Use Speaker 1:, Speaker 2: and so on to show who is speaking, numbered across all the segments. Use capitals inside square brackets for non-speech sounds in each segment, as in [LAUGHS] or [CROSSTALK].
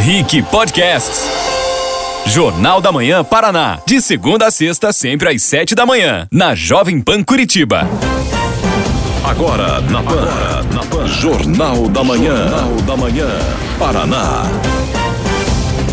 Speaker 1: Rick Podcasts. Jornal da Manhã Paraná. De segunda a sexta, sempre às sete da manhã. Na Jovem Pan Curitiba.
Speaker 2: Agora na Pan. Agora, na Pan. Jornal da Manhã. Jornal da Manhã. Paraná.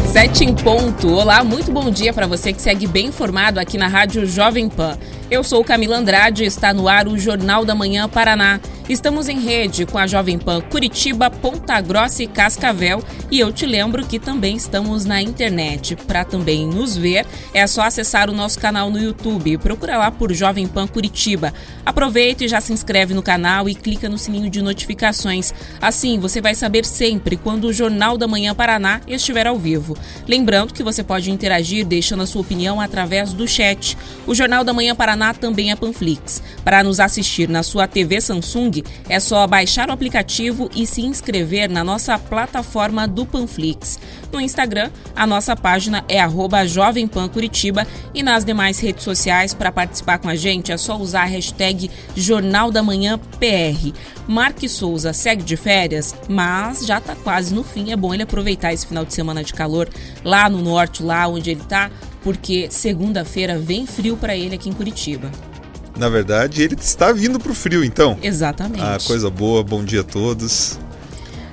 Speaker 3: Sete em ponto. Olá, muito bom dia para você que segue bem informado aqui na Rádio Jovem Pan. Eu sou Camila Andrade e está no ar o Jornal da Manhã Paraná. Estamos em rede com a Jovem Pan Curitiba, Ponta Grossa e Cascavel e eu te lembro que também estamos na internet. Para também nos ver, é só acessar o nosso canal no YouTube. Procura lá por Jovem Pan Curitiba. Aproveita e já se inscreve no canal e clica no sininho de notificações. Assim você vai saber sempre quando o Jornal da Manhã Paraná estiver ao vivo. Lembrando que você pode interagir deixando a sua opinião através do chat. O Jornal da Manhã Paraná também é Panflix. Para nos assistir na sua TV Samsung, é só baixar o aplicativo e se inscrever na nossa plataforma do Panflix. No Instagram, a nossa página é @jovempan_curitiba e nas demais redes sociais para participar com a gente é só usar a hashtag Jornal da Manhã PR. Mark Souza segue de férias, mas já está quase no fim. É bom ele aproveitar esse final de semana de calor lá no norte, lá onde ele está, porque segunda-feira vem frio para ele aqui em Curitiba.
Speaker 4: Na verdade, ele está vindo para o frio, então.
Speaker 3: Exatamente.
Speaker 4: Ah, coisa boa. Bom dia a todos.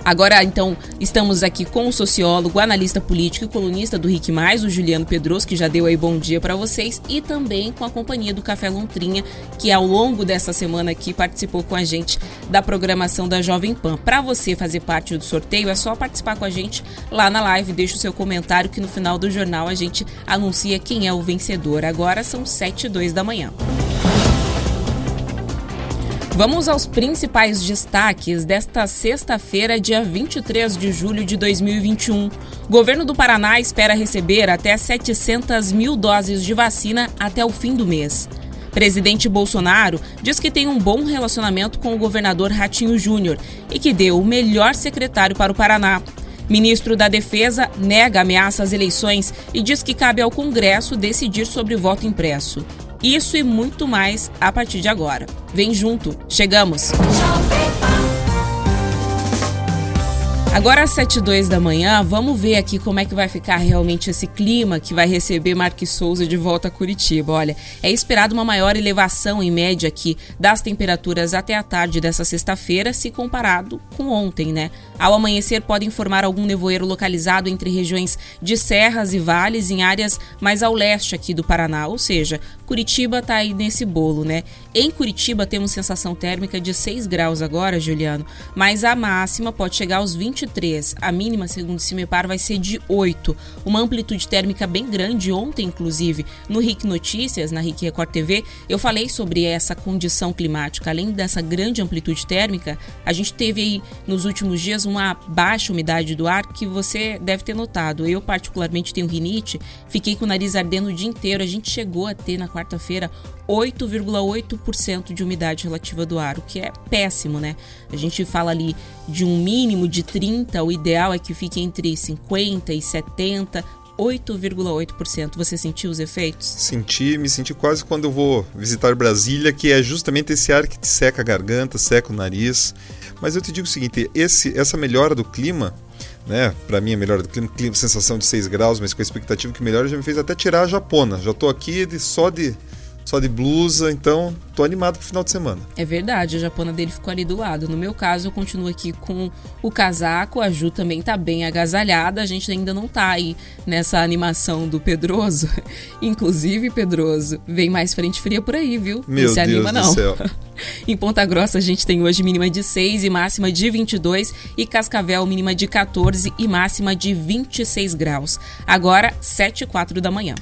Speaker 3: Agora, então, estamos aqui com o sociólogo, analista político e colunista do Rick Mais, o Juliano Pedroso, que já deu aí bom dia para vocês, e também com a companhia do Café Lontrinha, que ao longo dessa semana aqui participou com a gente da programação da Jovem Pan. Para você fazer parte do sorteio, é só participar com a gente lá na live, deixa o seu comentário que no final do jornal a gente anuncia quem é o vencedor. Agora são 7 e 2 da manhã. Vamos aos principais destaques desta sexta-feira, dia 23 de julho de 2021. O governo do Paraná espera receber até 700 mil doses de vacina até o fim do mês. Presidente Bolsonaro diz que tem um bom relacionamento com o governador Ratinho Júnior e que deu o melhor secretário para o Paraná. Ministro da Defesa nega ameaça às eleições e diz que cabe ao Congresso decidir sobre voto impresso. Isso e muito mais a partir de agora. Vem junto, chegamos! Agora às 7 h da manhã, vamos ver aqui como é que vai ficar realmente esse clima que vai receber Marques Souza de volta a Curitiba. Olha, é esperado uma maior elevação em média aqui das temperaturas até a tarde dessa sexta-feira, se comparado com ontem, né? Ao amanhecer, pode informar algum nevoeiro localizado entre regiões de serras e vales em áreas mais ao leste aqui do Paraná, ou seja, Curitiba está aí nesse bolo, né? Em Curitiba temos sensação térmica de 6 graus agora, Juliano, mas a máxima pode chegar aos 23. A mínima, segundo o CIMEPAR, vai ser de 8. Uma amplitude térmica bem grande. Ontem, inclusive, no RIC Notícias, na RIC Record TV, eu falei sobre essa condição climática. Além dessa grande amplitude térmica, a gente teve aí nos últimos dias uma baixa umidade do ar que você deve ter notado. Eu, particularmente, tenho rinite, fiquei com o nariz ardendo o dia inteiro. A gente chegou a ter na quarta-feira 8,8% de umidade relativa do ar, o que é péssimo, né? A gente fala ali de um mínimo de 30, o ideal é que fique entre 50 e 70. 8,8%. Você sentiu os efeitos?
Speaker 4: Senti, me senti quase quando eu vou visitar Brasília, que é justamente esse ar que te seca a garganta, seca o nariz. Mas eu te digo o seguinte, esse, essa melhora do clima né? Para mim, a melhora do clima, clima, sensação de 6 graus, mas com a expectativa que melhora, já me fez até tirar a japona. Já tô aqui de, só de só de blusa, então tô animado pro final de semana.
Speaker 3: É verdade, a japona dele ficou ali do lado. No meu caso, eu continuo aqui com o casaco, a Ju também tá bem agasalhada, a gente ainda não tá aí nessa animação do Pedroso. [LAUGHS] Inclusive, Pedroso, vem mais frente fria por aí, viu?
Speaker 4: Meu não se Deus anima, não. Do céu. [LAUGHS]
Speaker 3: em Ponta Grossa, a gente tem hoje mínima de 6 e máxima de 22, e Cascavel, mínima de 14 e máxima de 26 graus. Agora, 7 e 4 da manhã.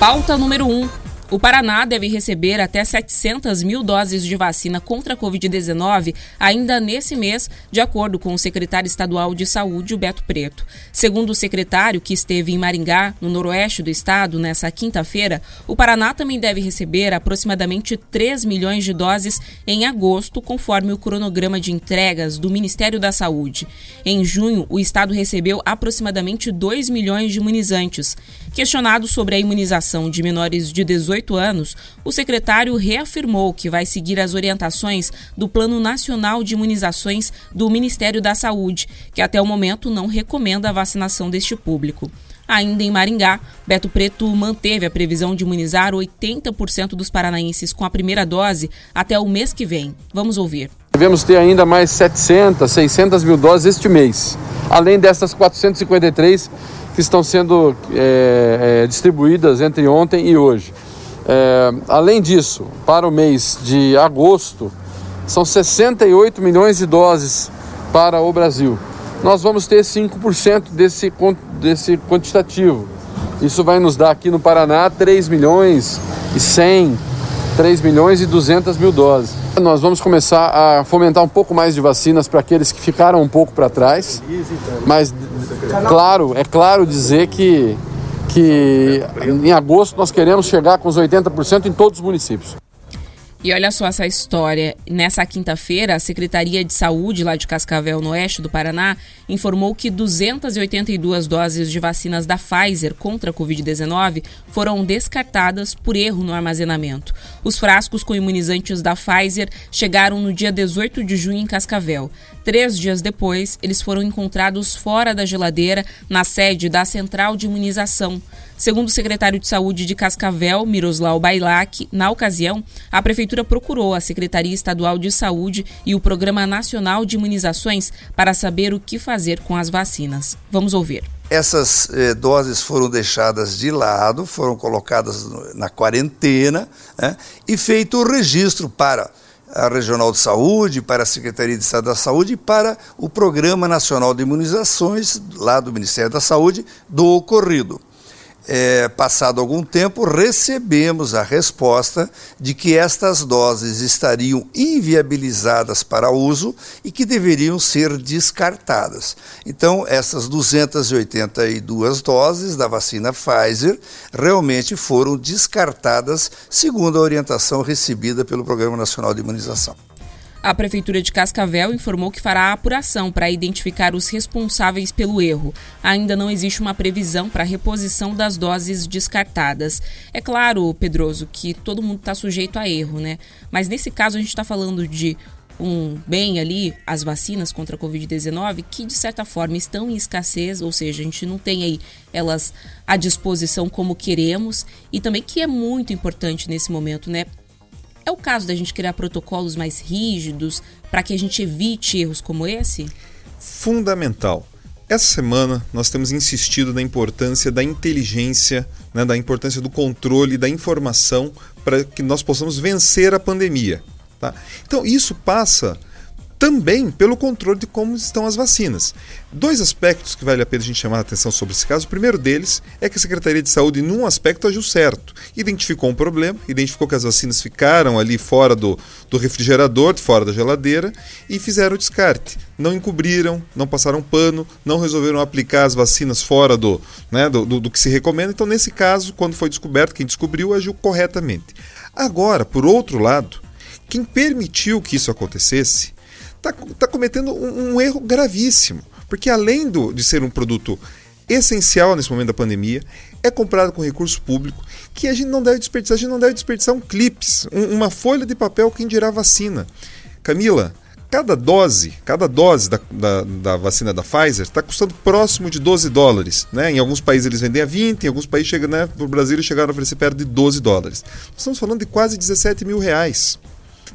Speaker 3: Pauta número 1. Um, o Paraná deve receber até 700 mil doses de vacina contra a Covid-19 ainda nesse mês, de acordo com o secretário estadual de saúde, Beto Preto. Segundo o secretário, que esteve em Maringá, no noroeste do estado, nessa quinta-feira, o Paraná também deve receber aproximadamente 3 milhões de doses em agosto, conforme o cronograma de entregas do Ministério da Saúde. Em junho, o estado recebeu aproximadamente 2 milhões de imunizantes. Questionado sobre a imunização de menores de 18 18 anos, o secretário reafirmou que vai seguir as orientações do Plano Nacional de Imunizações do Ministério da Saúde, que até o momento não recomenda a vacinação deste público. Ainda em Maringá, Beto Preto manteve a previsão de imunizar 80% dos paranaenses com a primeira dose até o mês que vem. Vamos ouvir.
Speaker 5: Devemos ter ainda mais 700, 600 mil doses este mês, além dessas 453 que estão sendo é, é, distribuídas entre ontem e hoje. É, além disso, para o mês de agosto, são 68 milhões de doses para o Brasil nós vamos ter 5% desse, desse quantitativo. Isso vai nos dar aqui no Paraná 3 milhões e 100, 3 milhões e 200 mil doses. Nós vamos começar a fomentar um pouco mais de vacinas para aqueles que ficaram um pouco para trás, mas claro, é claro dizer que, que em agosto nós queremos chegar com os 80% em todos os municípios.
Speaker 3: E olha só essa história. Nessa quinta-feira, a Secretaria de Saúde lá de Cascavel, no oeste do Paraná, informou que 282 doses de vacinas da Pfizer contra a Covid-19 foram descartadas por erro no armazenamento. Os frascos com imunizantes da Pfizer chegaram no dia 18 de junho em Cascavel. Três dias depois, eles foram encontrados fora da geladeira, na sede da Central de Imunização. Segundo o secretário de Saúde de Cascavel, Miroslav Bailac, na ocasião, a Prefeitura procurou a Secretaria Estadual de Saúde e o Programa Nacional de Imunizações para saber o que fazer com as vacinas. Vamos ouvir.
Speaker 6: Essas eh, doses foram deixadas de lado, foram colocadas na quarentena né, e feito o registro para a Regional de Saúde, para a Secretaria de Estado da Saúde e para o Programa Nacional de Imunizações, lá do Ministério da Saúde, do ocorrido é, passado algum tempo, recebemos a resposta de que estas doses estariam inviabilizadas para uso e que deveriam ser descartadas. Então, essas 282 doses da vacina Pfizer realmente foram descartadas, segundo a orientação recebida pelo Programa Nacional de Imunização.
Speaker 3: A Prefeitura de Cascavel informou que fará a apuração para identificar os responsáveis pelo erro. Ainda não existe uma previsão para a reposição das doses descartadas. É claro, Pedroso, que todo mundo está sujeito a erro, né? Mas nesse caso a gente está falando de um bem ali, as vacinas contra a Covid-19, que de certa forma estão em escassez, ou seja, a gente não tem aí elas à disposição como queremos, e também que é muito importante nesse momento, né? É o caso da gente criar protocolos mais rígidos para que a gente evite erros como esse?
Speaker 4: Fundamental. Essa semana nós temos insistido na importância da inteligência, né, da importância do controle, da informação para que nós possamos vencer a pandemia. Tá? Então isso passa também pelo controle de como estão as vacinas. Dois aspectos que vale a pena a gente chamar a atenção sobre esse caso. O primeiro deles é que a Secretaria de Saúde, num aspecto, agiu certo. Identificou um problema, identificou que as vacinas ficaram ali fora do, do refrigerador, fora da geladeira, e fizeram o descarte. Não encobriram, não passaram pano, não resolveram aplicar as vacinas fora do, né, do, do, do que se recomenda. Então, nesse caso, quando foi descoberto, quem descobriu agiu corretamente. Agora, por outro lado, quem permitiu que isso acontecesse está tá cometendo um, um, erro gravíssimo. Porque além do, de ser um produto essencial nesse momento da pandemia, é comprado com recurso público, que a gente não deve desperdiçar, a gente não deve desperdiçar um clips, um, uma folha de papel, quem dirá vacina. Camila, cada dose, cada dose da, da, da vacina da Pfizer está custando próximo de 12 dólares. Né? Em alguns países eles vendem a 20, em alguns países chegam, né, no Brasil eles chegaram a oferecer perto de 12 dólares. Estamos falando de quase 17 mil reais.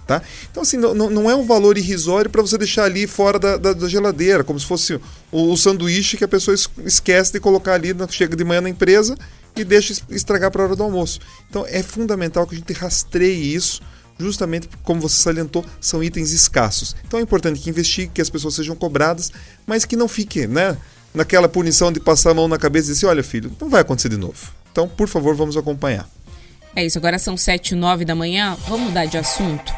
Speaker 4: Tá? Então, assim, não, não é um valor irrisório para você deixar ali fora da, da, da, geladeira, como se fosse o, o, sanduíche que a pessoa esquece de colocar ali, na, chega de manhã na empresa e deixa estragar para a hora do almoço. Então, é fundamental que a gente rastreie isso, justamente como você salientou, são itens escassos. Então, é importante que investigue, que as pessoas sejam cobradas, mas que não fique né, naquela punição de passar a mão na cabeça e dizer: olha, filho, não vai acontecer de novo. Então, por favor, vamos acompanhar.
Speaker 3: É isso, agora são 7 e 9 da manhã, vamos mudar de assunto.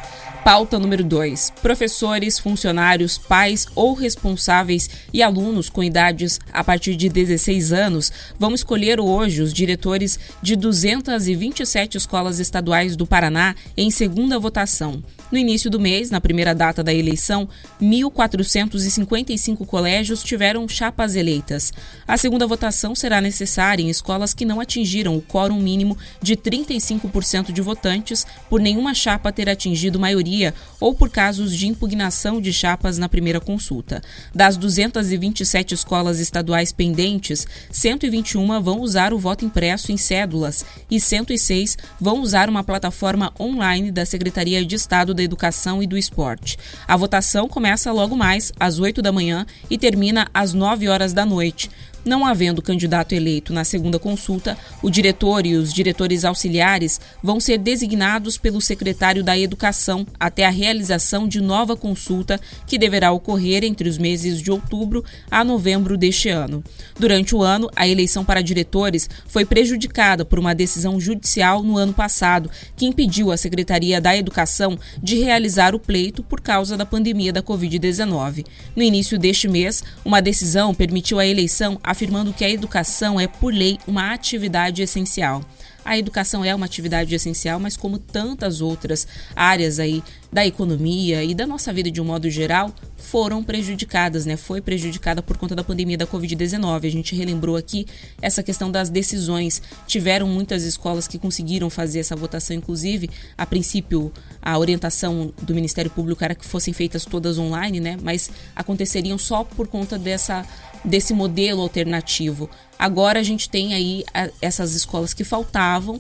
Speaker 3: Pauta número 2. Professores, funcionários, pais ou responsáveis e alunos com idades a partir de 16 anos vão escolher hoje os diretores de 227 escolas estaduais do Paraná em segunda votação. No início do mês, na primeira data da eleição, 1.455 colégios tiveram chapas eleitas. A segunda votação será necessária em escolas que não atingiram o quórum mínimo de 35% de votantes, por nenhuma chapa ter atingido maioria ou por casos de impugnação de chapas na primeira consulta. Das 227 escolas estaduais pendentes, 121 vão usar o voto impresso em cédulas e 106 vão usar uma plataforma online da Secretaria de Estado da Educação e do Esporte. A votação começa logo mais às 8 da manhã e termina às 9 horas da noite. Não havendo candidato eleito na segunda consulta, o diretor e os diretores auxiliares vão ser designados pelo secretário da Educação até a realização de nova consulta, que deverá ocorrer entre os meses de outubro a novembro deste ano. Durante o ano, a eleição para diretores foi prejudicada por uma decisão judicial no ano passado, que impediu a Secretaria da Educação de realizar o pleito por causa da pandemia da Covid-19. No início deste mês, uma decisão permitiu a eleição a afirmando que a educação é, por lei, uma atividade essencial. A educação é uma atividade essencial, mas como tantas outras áreas aí da economia e da nossa vida de um modo geral, foram prejudicadas, né? Foi prejudicada por conta da pandemia da Covid-19. A gente relembrou aqui essa questão das decisões. Tiveram muitas escolas que conseguiram fazer essa votação, inclusive, a princípio, a orientação do Ministério Público era que fossem feitas todas online, né? Mas aconteceriam só por conta dessa desse modelo alternativo. Agora a gente tem aí a, essas escolas que faltavam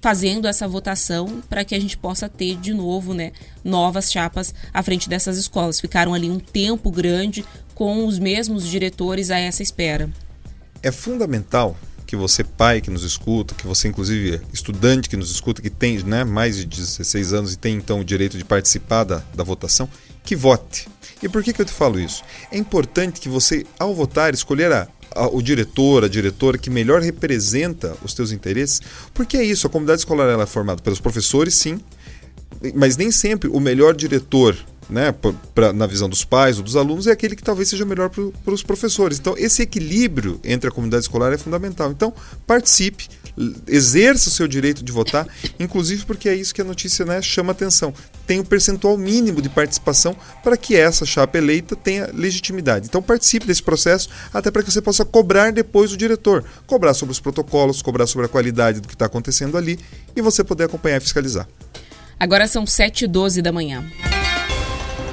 Speaker 3: fazendo essa votação para que a gente possa ter de novo, né, novas chapas à frente dessas escolas. Ficaram ali um tempo grande com os mesmos diretores a essa espera.
Speaker 4: É fundamental que você pai que nos escuta, que você inclusive estudante que nos escuta, que tem né, mais de 16 anos e tem então o direito de participar da, da votação, que vote. E por que, que eu te falo isso? É importante que você, ao votar, escolher a, o diretor, a diretora que melhor representa os teus interesses, porque é isso, a comunidade escolar ela é formada pelos professores, sim, mas nem sempre o melhor diretor né, pra, na visão dos pais ou dos alunos, é aquele que talvez seja melhor para os professores. Então, esse equilíbrio entre a comunidade escolar é fundamental. Então, participe, exerça o seu direito de votar, [COUGHS] inclusive porque é isso que a notícia né, chama atenção. Tem um percentual mínimo de participação para que essa chapa eleita tenha legitimidade. Então participe desse processo, até para que você possa cobrar depois o diretor. Cobrar sobre os protocolos, cobrar sobre a qualidade do que está acontecendo ali e você poder acompanhar e fiscalizar.
Speaker 3: Agora são 7h12 da manhã.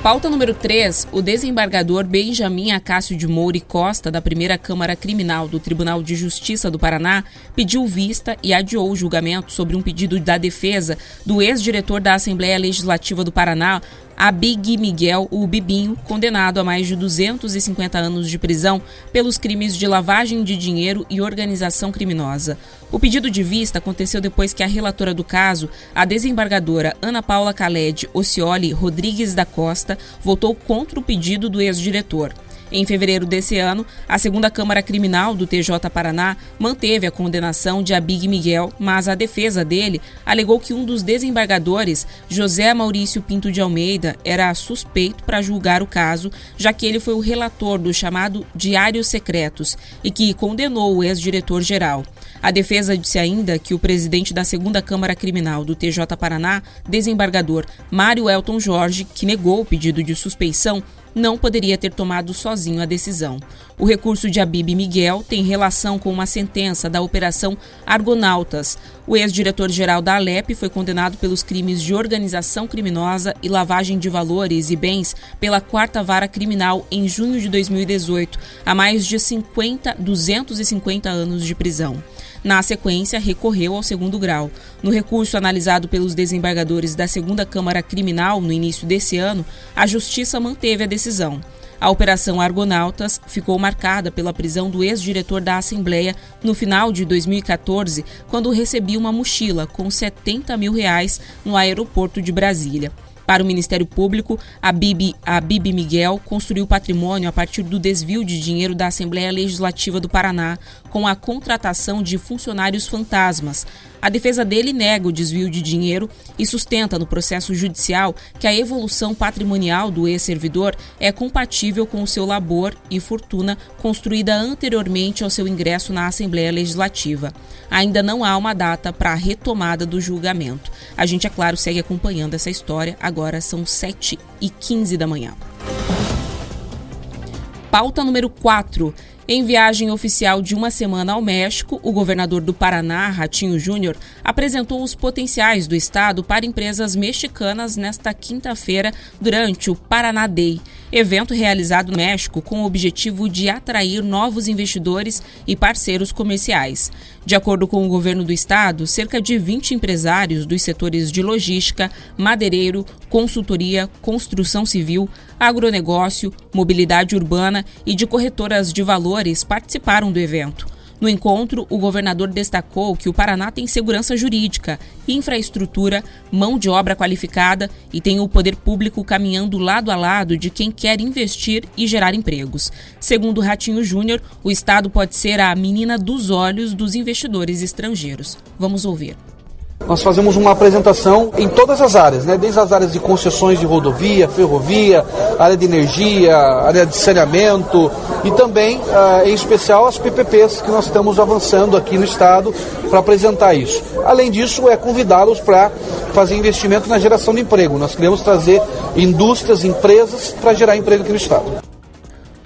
Speaker 3: Pauta número 3, o desembargador Benjamin Acácio de Moura e Costa, da primeira Câmara Criminal do Tribunal de Justiça do Paraná, pediu vista e adiou o julgamento sobre um pedido da defesa do ex-diretor da Assembleia Legislativa do Paraná, a Big Miguel, o Bibinho, condenado a mais de 250 anos de prisão pelos crimes de lavagem de dinheiro e organização criminosa. O pedido de vista aconteceu depois que a relatora do caso, a desembargadora Ana Paula Caled Ocioli Rodrigues da Costa, votou contra o pedido do ex-diretor. Em fevereiro desse ano, a segunda Câmara Criminal do TJ Paraná manteve a condenação de Abig Miguel, mas a defesa dele alegou que um dos desembargadores, José Maurício Pinto de Almeida, era suspeito para julgar o caso, já que ele foi o relator do chamado Diários Secretos e que condenou o ex-diretor-geral. A defesa disse ainda que o presidente da segunda Câmara Criminal do TJ Paraná, desembargador Mário Elton Jorge, que negou o pedido de suspeição, não poderia ter tomado sozinho a decisão. O recurso de Abib Miguel tem relação com uma sentença da Operação Argonautas. O ex-diretor-geral da Alep foi condenado pelos crimes de organização criminosa e lavagem de valores e bens pela quarta vara criminal em junho de 2018, a mais de 50, 250 anos de prisão. Na sequência, recorreu ao segundo grau. No recurso analisado pelos desembargadores da segunda Câmara Criminal no início desse ano, a Justiça manteve a decisão. A Operação Argonautas ficou marcada pela prisão do ex-diretor da Assembleia no final de 2014, quando recebia uma mochila com 70 mil reais no aeroporto de Brasília. Para o Ministério Público, a Bibi, a Bibi Miguel construiu patrimônio a partir do desvio de dinheiro da Assembleia Legislativa do Paraná com a contratação de funcionários fantasmas. A defesa dele nega o desvio de dinheiro e sustenta no processo judicial que a evolução patrimonial do ex-servidor é compatível com o seu labor e fortuna construída anteriormente ao seu ingresso na Assembleia Legislativa. Ainda não há uma data para a retomada do julgamento. A gente, é claro, segue acompanhando essa história. Agora são 7 e 15 da manhã. Pauta número 4. Em viagem oficial de uma semana ao México, o governador do Paraná, Ratinho Júnior, apresentou os potenciais do estado para empresas mexicanas nesta quinta-feira durante o Paraná Day, evento realizado no México com o objetivo de atrair novos investidores e parceiros comerciais. De acordo com o governo do estado, cerca de 20 empresários dos setores de logística, madeireiro, consultoria, construção civil, agronegócio, mobilidade urbana e de corretoras de valores participaram do evento. No encontro, o governador destacou que o Paraná tem segurança jurídica, infraestrutura, mão de obra qualificada e tem o poder público caminhando lado a lado de quem quer investir e gerar empregos. Segundo Ratinho Júnior, o Estado pode ser a menina dos olhos dos investidores estrangeiros. Vamos ouvir.
Speaker 7: Nós fazemos uma apresentação em todas as áreas, né? desde as áreas de concessões de rodovia, ferrovia, área de energia, área de saneamento e também, uh, em especial, as PPPs que nós estamos avançando aqui no Estado para apresentar isso. Além disso, é convidá-los para fazer investimento na geração de emprego. Nós queremos trazer indústrias, empresas para gerar emprego aqui no Estado.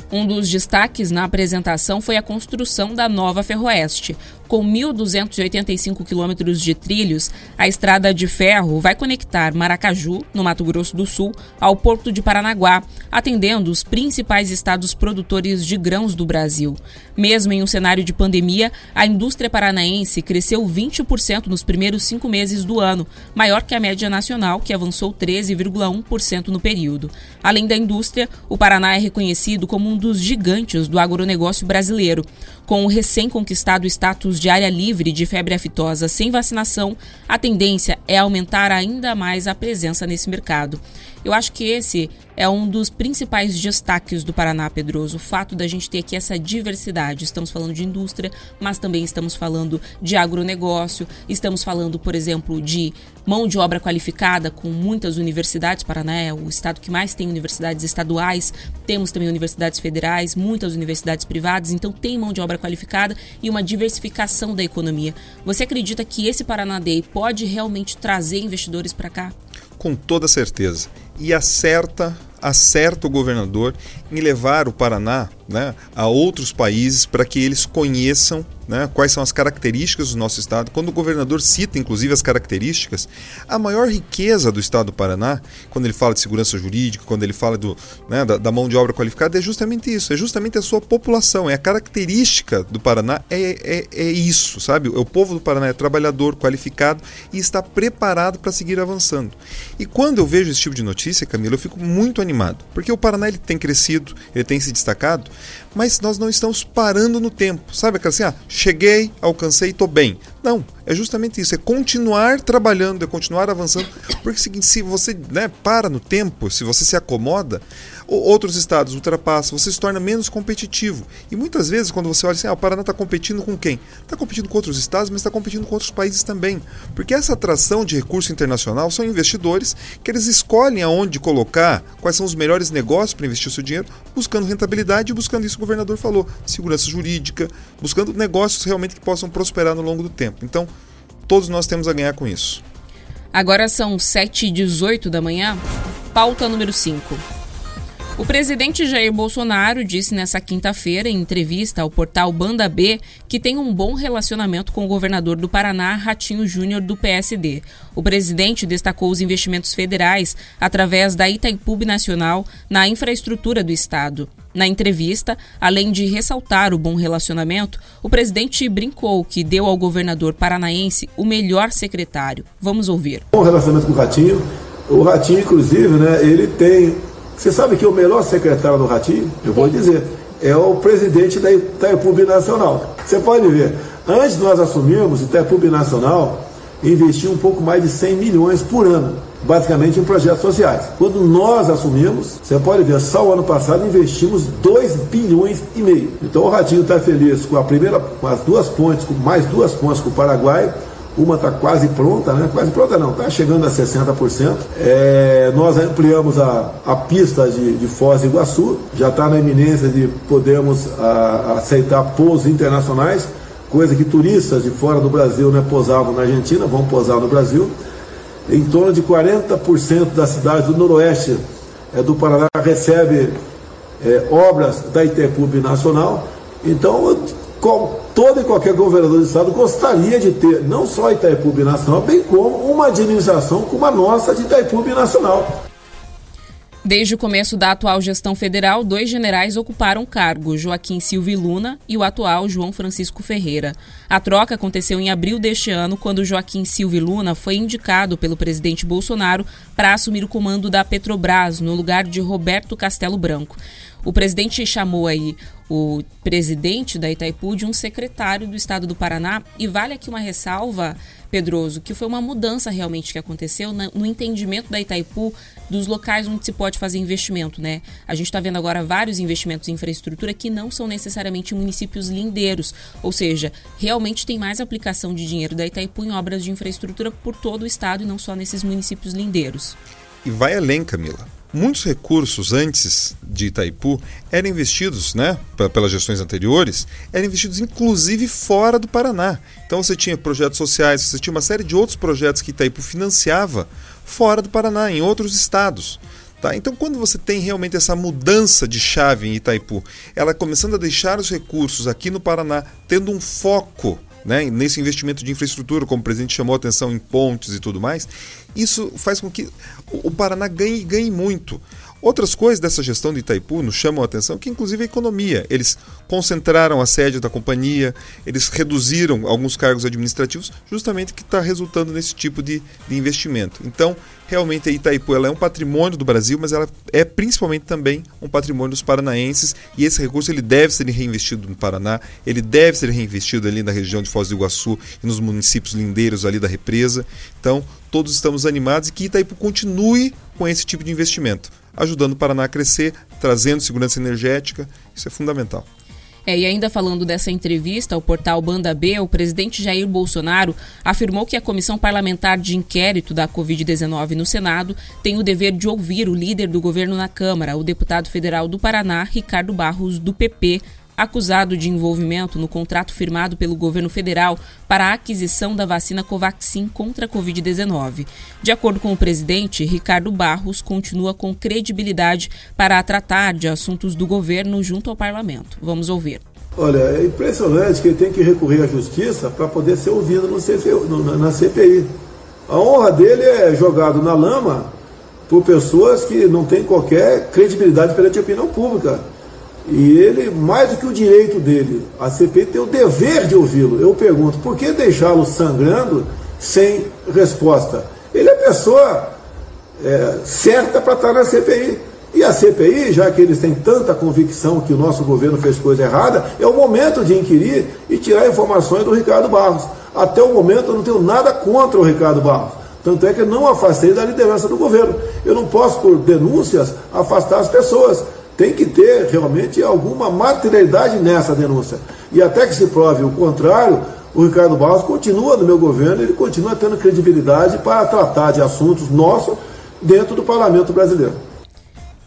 Speaker 3: Um dos destaques na apresentação foi a construção da nova Ferroeste. Com 1.285 quilômetros de trilhos, a estrada de ferro vai conectar Maracaju, no Mato Grosso do Sul, ao Porto de Paranaguá, atendendo os principais estados produtores de grãos do Brasil. Mesmo em um cenário de pandemia, a indústria paranaense cresceu 20% nos primeiros cinco meses do ano, maior que a média nacional, que avançou 13,1% no período. Além da indústria, o Paraná é reconhecido como um dos gigantes do agronegócio brasileiro. Com o recém-conquistado status de área livre de febre aftosa sem vacinação, a tendência é aumentar ainda mais a presença nesse mercado. Eu acho que esse é um dos principais destaques do Paraná Pedroso, o fato da gente ter aqui essa diversidade. Estamos falando de indústria, mas também estamos falando de agronegócio, estamos falando, por exemplo, de mão de obra qualificada com muitas universidades. Paraná é o estado que mais tem universidades estaduais, temos também universidades federais, muitas universidades privadas, então tem mão de obra qualificada e uma diversificação da economia. Você acredita que esse Paraná Day pode realmente trazer investidores para cá?
Speaker 4: Com toda certeza. E acerta acerta o governador em levar o Paraná né, a outros países para que eles conheçam né, quais são as características do nosso estado. Quando o governador cita, inclusive, as características, a maior riqueza do estado do Paraná, quando ele fala de segurança jurídica, quando ele fala do, né, da, da, mão de obra qualificada, é justamente isso, é justamente a sua população, é a característica do Paraná, é, é, é isso, sabe? O povo do Paraná é trabalhador, qualificado e está preparado para seguir avançando. E quando eu vejo esse tipo de notícia, Camila, eu fico muito animado, porque o Paraná ele tem crescido, ele tem se destacado, mas nós não estamos parando no tempo. Sabe aquela assim, ah, cheguei, alcancei, estou bem. Não, é justamente isso, é continuar trabalhando, é continuar avançando, porque é seguinte, se você né, para no tempo, se você se acomoda, outros estados ultrapassam, você se torna menos competitivo. E muitas vezes, quando você olha assim, ah, o Paraná está competindo com quem? Está competindo com outros estados, mas está competindo com outros países também. Porque essa atração de recurso internacional são investidores que eles escolhem aonde colocar, quais são os melhores negócios para investir o seu dinheiro, buscando rentabilidade e buscando isso que o governador falou, segurança jurídica, buscando negócios realmente que possam prosperar no longo do tempo. Então, todos nós temos a ganhar com isso.
Speaker 3: Agora são 7h18 da manhã. Pauta número 5. O presidente Jair Bolsonaro disse nessa quinta-feira, em entrevista ao portal Banda B, que tem um bom relacionamento com o governador do Paraná, Ratinho Júnior, do PSD. O presidente destacou os investimentos federais através da Itaipu Nacional na infraestrutura do Estado. Na entrevista, além de ressaltar o bom relacionamento, o presidente brincou que deu ao governador paranaense o melhor secretário. Vamos ouvir.
Speaker 8: Bom relacionamento com o Ratinho. O Ratinho, inclusive, né, ele tem você sabe que o melhor secretário do Ratinho, eu vou dizer, é o presidente da Itaipu Nacional. Você pode ver, antes de nós assumirmos, Itaipu Nacional investiu um pouco mais de 100 milhões por ano basicamente em projetos sociais. Quando nós assumimos, você pode ver, só o ano passado investimos 2 bilhões e meio. Então o Ratinho está feliz com a primeira, com as duas pontes, com mais duas pontes com o Paraguai, uma está quase pronta, né? Quase pronta não, está chegando a 60%. É, nós ampliamos a, a pista de, de Foz do Iguaçu, já está na iminência de podermos aceitar pousos internacionais, coisa que turistas de fora do Brasil né, posavam na Argentina, vão posar no Brasil. Em torno de 40% das cidades do noroeste é, do Paraná recebe é, obras da Itaipu Nacional. Então, todo e qualquer governador do estado gostaria de ter não só Itaipu Nacional, bem como uma administração como a nossa de Itaipu Nacional.
Speaker 3: Desde o começo da atual gestão federal, dois generais ocuparam cargo, Joaquim Silva Luna e o atual João Francisco Ferreira. A troca aconteceu em abril deste ano, quando Joaquim Silva Luna foi indicado pelo presidente Bolsonaro para assumir o comando da Petrobras, no lugar de Roberto Castelo Branco. O presidente chamou aí o presidente da Itaipu de um secretário do estado do Paraná. E vale aqui uma ressalva, Pedroso, que foi uma mudança realmente que aconteceu no entendimento da Itaipu dos locais onde se pode fazer investimento, né? A gente está vendo agora vários investimentos em infraestrutura que não são necessariamente municípios lindeiros, ou seja, realmente tem mais aplicação de dinheiro da Itaipu em obras de infraestrutura por todo o estado e não só nesses municípios lindeiros.
Speaker 4: E vai além, Camila. Muitos recursos antes de Itaipu eram investidos, né, pelas gestões anteriores, eram investidos inclusive fora do Paraná. Então você tinha projetos sociais, você tinha uma série de outros projetos que Itaipu financiava fora do Paraná, em outros estados. Tá? Então, quando você tem realmente essa mudança de chave em Itaipu, ela começando a deixar os recursos aqui no Paraná, tendo um foco né, nesse investimento de infraestrutura, como o presidente chamou a atenção em pontes e tudo mais, isso faz com que o Paraná ganhe, ganhe muito. Outras coisas dessa gestão de Itaipu nos chamam a atenção, que inclusive a economia. Eles concentraram a sede da companhia, eles reduziram alguns cargos administrativos, justamente que está resultando nesse tipo de, de, investimento. Então, realmente a Itaipu ela é um patrimônio do Brasil, mas ela é principalmente também um patrimônio dos paranaenses e esse recurso ele deve ser reinvestido no Paraná, ele deve ser reinvestido ali na região de Foz do Iguaçu e nos municípios lindeiros ali da represa. Então, todos estamos animados e que Itaipu continue com esse tipo de investimento ajudando o Paraná a crescer, trazendo segurança energética. Isso é fundamental.
Speaker 3: É, e ainda falando dessa entrevista ao portal Banda B, o presidente Jair Bolsonaro afirmou que a Comissão Parlamentar de Inquérito da Covid-19 no Senado tem o dever de ouvir o líder do governo na Câmara, o deputado federal do Paraná, Ricardo Barros, do PP, acusado de envolvimento no contrato firmado pelo governo federal para a aquisição da vacina Covaxin contra a Covid-19. De acordo com o presidente, Ricardo Barros continua com credibilidade para tratar de assuntos do governo junto ao parlamento. Vamos ouvir.
Speaker 8: Olha, é impressionante que ele tem que recorrer à justiça para poder ser ouvido no CFU, no, na CPI. A honra dele é jogado na lama por pessoas que não têm qualquer credibilidade perante a opinião pública. E ele, mais do que o direito dele, a CPI tem o dever de ouvi-lo. Eu pergunto, por que deixá-lo sangrando sem resposta? Ele é a pessoa é, certa para estar na CPI. E a CPI, já que eles têm tanta convicção que o nosso governo fez coisa errada, é o momento de inquirir e tirar informações do Ricardo Barros. Até o momento eu não tenho nada contra o Ricardo Barros. Tanto é que eu não afastei da liderança do governo. Eu não posso, por denúncias, afastar as pessoas tem que ter realmente alguma materialidade nessa denúncia. E até que se prove o contrário, o Ricardo Barros continua no meu governo, ele continua tendo credibilidade para tratar de assuntos nossos dentro do parlamento brasileiro.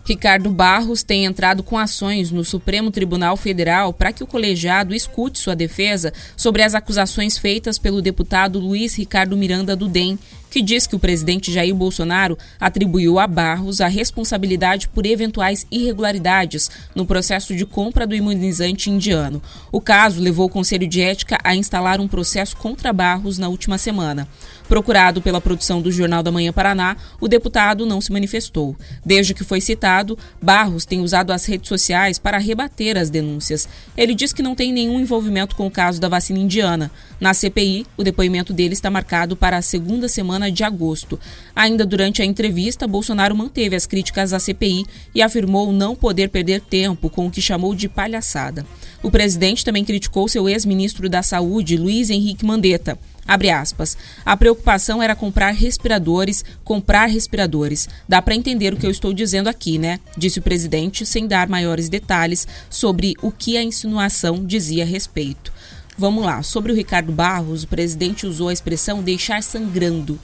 Speaker 3: Ricardo Barros tem entrado com ações no Supremo Tribunal Federal para que o colegiado escute sua defesa sobre as acusações feitas pelo deputado Luiz Ricardo Miranda do DEM, que diz que o presidente Jair Bolsonaro atribuiu a Barros a responsabilidade por eventuais irregularidades no processo de compra do imunizante indiano. O caso levou o Conselho de Ética a instalar um processo contra Barros na última semana. Procurado pela produção do Jornal da Manhã Paraná, o deputado não se manifestou. Desde que foi citado, Barros tem usado as redes sociais para rebater as denúncias. Ele diz que não tem nenhum envolvimento com o caso da vacina indiana. Na CPI, o depoimento dele está marcado para a segunda semana semana de agosto. Ainda durante a entrevista, Bolsonaro manteve as críticas à CPI e afirmou não poder perder tempo com o que chamou de palhaçada. O presidente também criticou seu ex-ministro da Saúde, Luiz Henrique Mandetta. Abre aspas. A preocupação era comprar respiradores, comprar respiradores. Dá para entender o que eu estou dizendo aqui, né? Disse o presidente, sem dar maiores detalhes sobre o que a insinuação dizia a respeito. Vamos lá. Sobre o Ricardo Barros, o presidente usou a expressão deixar sangrando.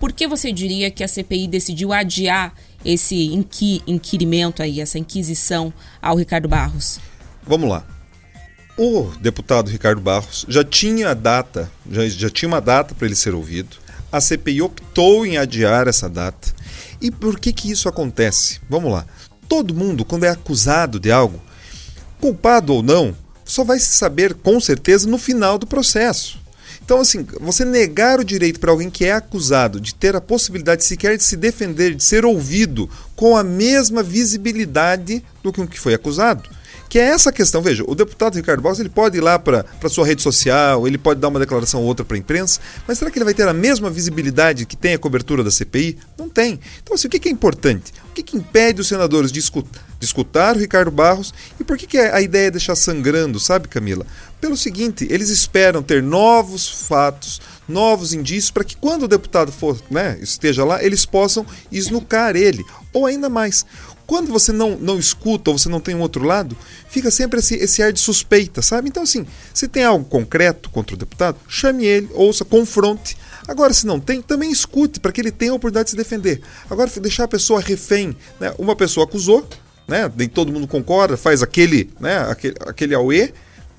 Speaker 3: Por que você diria que a CPI decidiu adiar esse inqui inquirimento aí, essa inquisição ao Ricardo Barros?
Speaker 4: Vamos lá. O deputado Ricardo Barros já tinha a data, já, já tinha uma data para ele ser ouvido. A CPI optou em adiar essa data. E por que que isso acontece? Vamos lá. Todo mundo, quando é acusado de algo, culpado ou não, só vai se saber com certeza no final do processo. Então, assim, você negar o direito para alguém que é acusado de ter a possibilidade sequer de se defender, de ser ouvido com a mesma visibilidade do que o que foi acusado, que é essa questão. Veja, o deputado Ricardo Barros ele pode ir lá para sua rede social, ele pode dar uma declaração ou outra para a imprensa, mas será que ele vai ter a mesma visibilidade que tem a cobertura da CPI? Não tem. Então, assim, o que é importante? O que, que impede os senadores de escutar, de escutar o Ricardo Barros? E por que, que a ideia é deixar sangrando, sabe, Camila? Pelo seguinte, eles esperam ter novos fatos, novos indícios, para que quando o deputado for, né, esteja lá, eles possam esnucar ele. Ou ainda mais, quando você não, não escuta ou você não tem um outro lado, fica sempre esse, esse ar de suspeita, sabe? Então, assim, se tem algo concreto contra o deputado, chame ele, ouça, confronte. Agora, se não tem, também escute, para que ele tenha a oportunidade de se defender. Agora, deixar a pessoa refém. Né? Uma pessoa acusou, né? nem todo mundo concorda, faz aquele, né? aquele, aquele auê,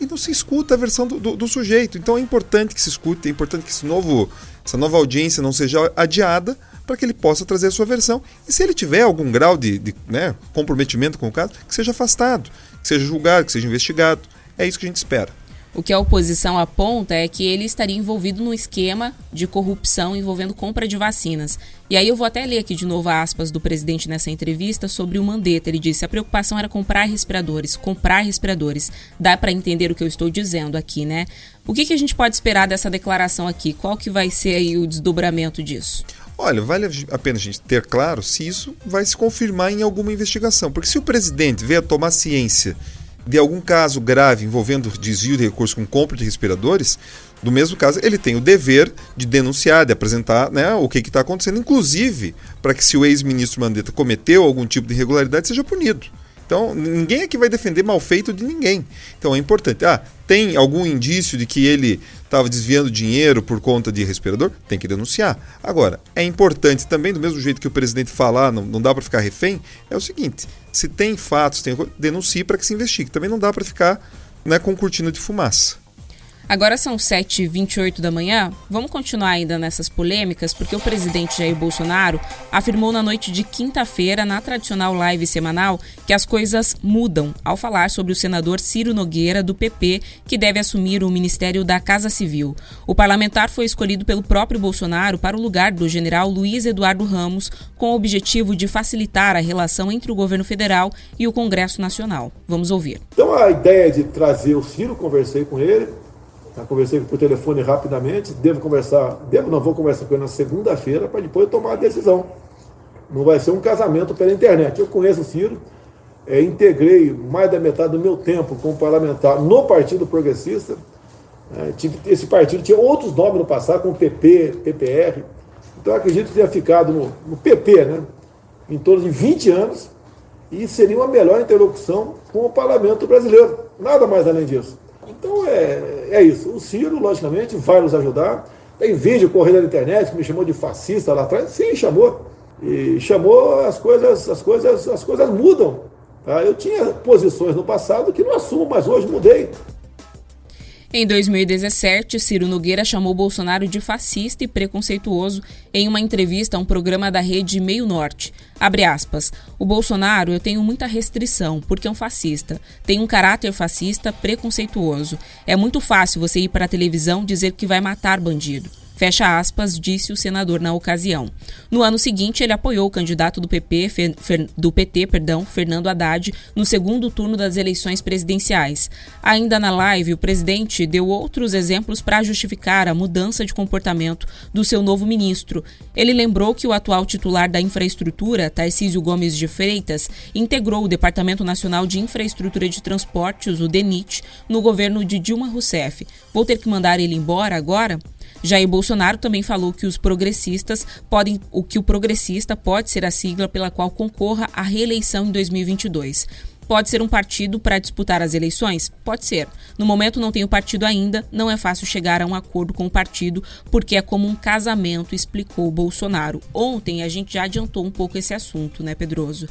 Speaker 4: e não se escuta a versão do, do, do, sujeito. Então é importante que se escute, é importante que esse novo, essa nova audiência não seja adiada para que ele possa trazer a sua versão. E se ele tiver algum grau de, de né, comprometimento com o caso, que seja afastado, que seja julgado, que seja investigado. É isso que a gente espera.
Speaker 3: O que a oposição aponta é que ele estaria envolvido num esquema de corrupção envolvendo compra de vacinas. E aí eu vou até ler aqui de novo aspas do presidente nessa entrevista sobre o Mandetta. Ele disse: a preocupação era comprar respiradores, comprar respiradores. Dá para entender o que eu estou dizendo aqui, né? O que, que a gente pode esperar dessa declaração aqui? Qual que vai ser aí o desdobramento disso?
Speaker 4: Olha, vale a pena a gente ter claro se isso vai se confirmar em alguma investigação. Porque se o presidente vier a tomar ciência de algum caso grave envolvendo desvio de recursos com compra de respiradores, no mesmo caso, ele tem o dever de denunciar, de apresentar né, o que está acontecendo, inclusive para que se o ex-ministro Mandetta cometeu algum tipo de irregularidade, seja punido. Então, ninguém aqui vai defender mal feito de ninguém. Então, é importante. Ah, tem algum indício de que ele estava desviando dinheiro por conta de respirador? Tem que denunciar. Agora, é importante também, do mesmo jeito que o presidente falar, não, não dá para ficar refém, é o seguinte: se tem fatos, tem, denuncie para que se investigue. Também não dá para ficar né, com cortina de fumaça.
Speaker 3: Agora são 7h28 da manhã. Vamos continuar ainda nessas polêmicas, porque o presidente Jair Bolsonaro afirmou na noite de quinta-feira, na tradicional live semanal, que as coisas mudam ao falar sobre o senador Ciro Nogueira, do PP, que deve assumir o Ministério da Casa Civil. O parlamentar foi escolhido pelo próprio Bolsonaro para o lugar do general Luiz Eduardo Ramos, com o objetivo de facilitar a relação entre o governo federal e o Congresso Nacional. Vamos ouvir.
Speaker 8: Então, a ideia de trazer o Ciro, conversei com ele já conversei por telefone rapidamente, devo conversar, devo não vou conversar com ele na segunda-feira para depois tomar a decisão. Não vai ser um casamento pela internet. Eu conheço o Ciro, é, integrei mais da metade do meu tempo como parlamentar no Partido Progressista. É, tive, esse partido tinha outros nomes no passado, como PP, PPR. Então acredito que tenha ficado no, no PP, né? Em torno de 20 anos, e seria uma melhor interlocução com o parlamento brasileiro. Nada mais além disso. Então é, é isso. O Ciro, logicamente, vai nos ajudar. Tem vídeo correndo na internet que me chamou de fascista lá atrás. Sim, chamou. E chamou as coisas, as coisas, as coisas mudam. Tá? Eu tinha posições no passado que não assumo, mas hoje mudei.
Speaker 3: Em 2017, Ciro Nogueira chamou Bolsonaro de fascista e preconceituoso em uma entrevista a um programa da rede Meio Norte. Abre aspas. O Bolsonaro eu tenho muita restrição, porque é um fascista. Tem um caráter fascista preconceituoso. É muito fácil você ir para a televisão dizer que vai matar bandido. Fecha aspas, disse o senador na ocasião. No ano seguinte, ele apoiou o candidato do PP, Fer, Fer, do PT, perdão, Fernando Haddad, no segundo turno das eleições presidenciais. Ainda na live, o presidente deu outros exemplos para justificar a mudança de comportamento do seu novo ministro. Ele lembrou que o atual titular da infraestrutura, Tarcísio Gomes de Freitas, integrou o Departamento Nacional de Infraestrutura de Transportes, o DENIT, no governo de Dilma Rousseff. Vou ter que mandar ele embora agora? Jair Bolsonaro também falou que os progressistas podem, o que o progressista pode ser a sigla pela qual concorra à reeleição em 2022. Pode ser um partido para disputar as eleições? Pode ser. No momento não tem o partido ainda, não é fácil chegar a um acordo com o partido, porque é como um casamento, explicou Bolsonaro. Ontem a gente já adiantou um pouco esse assunto, né, Pedroso?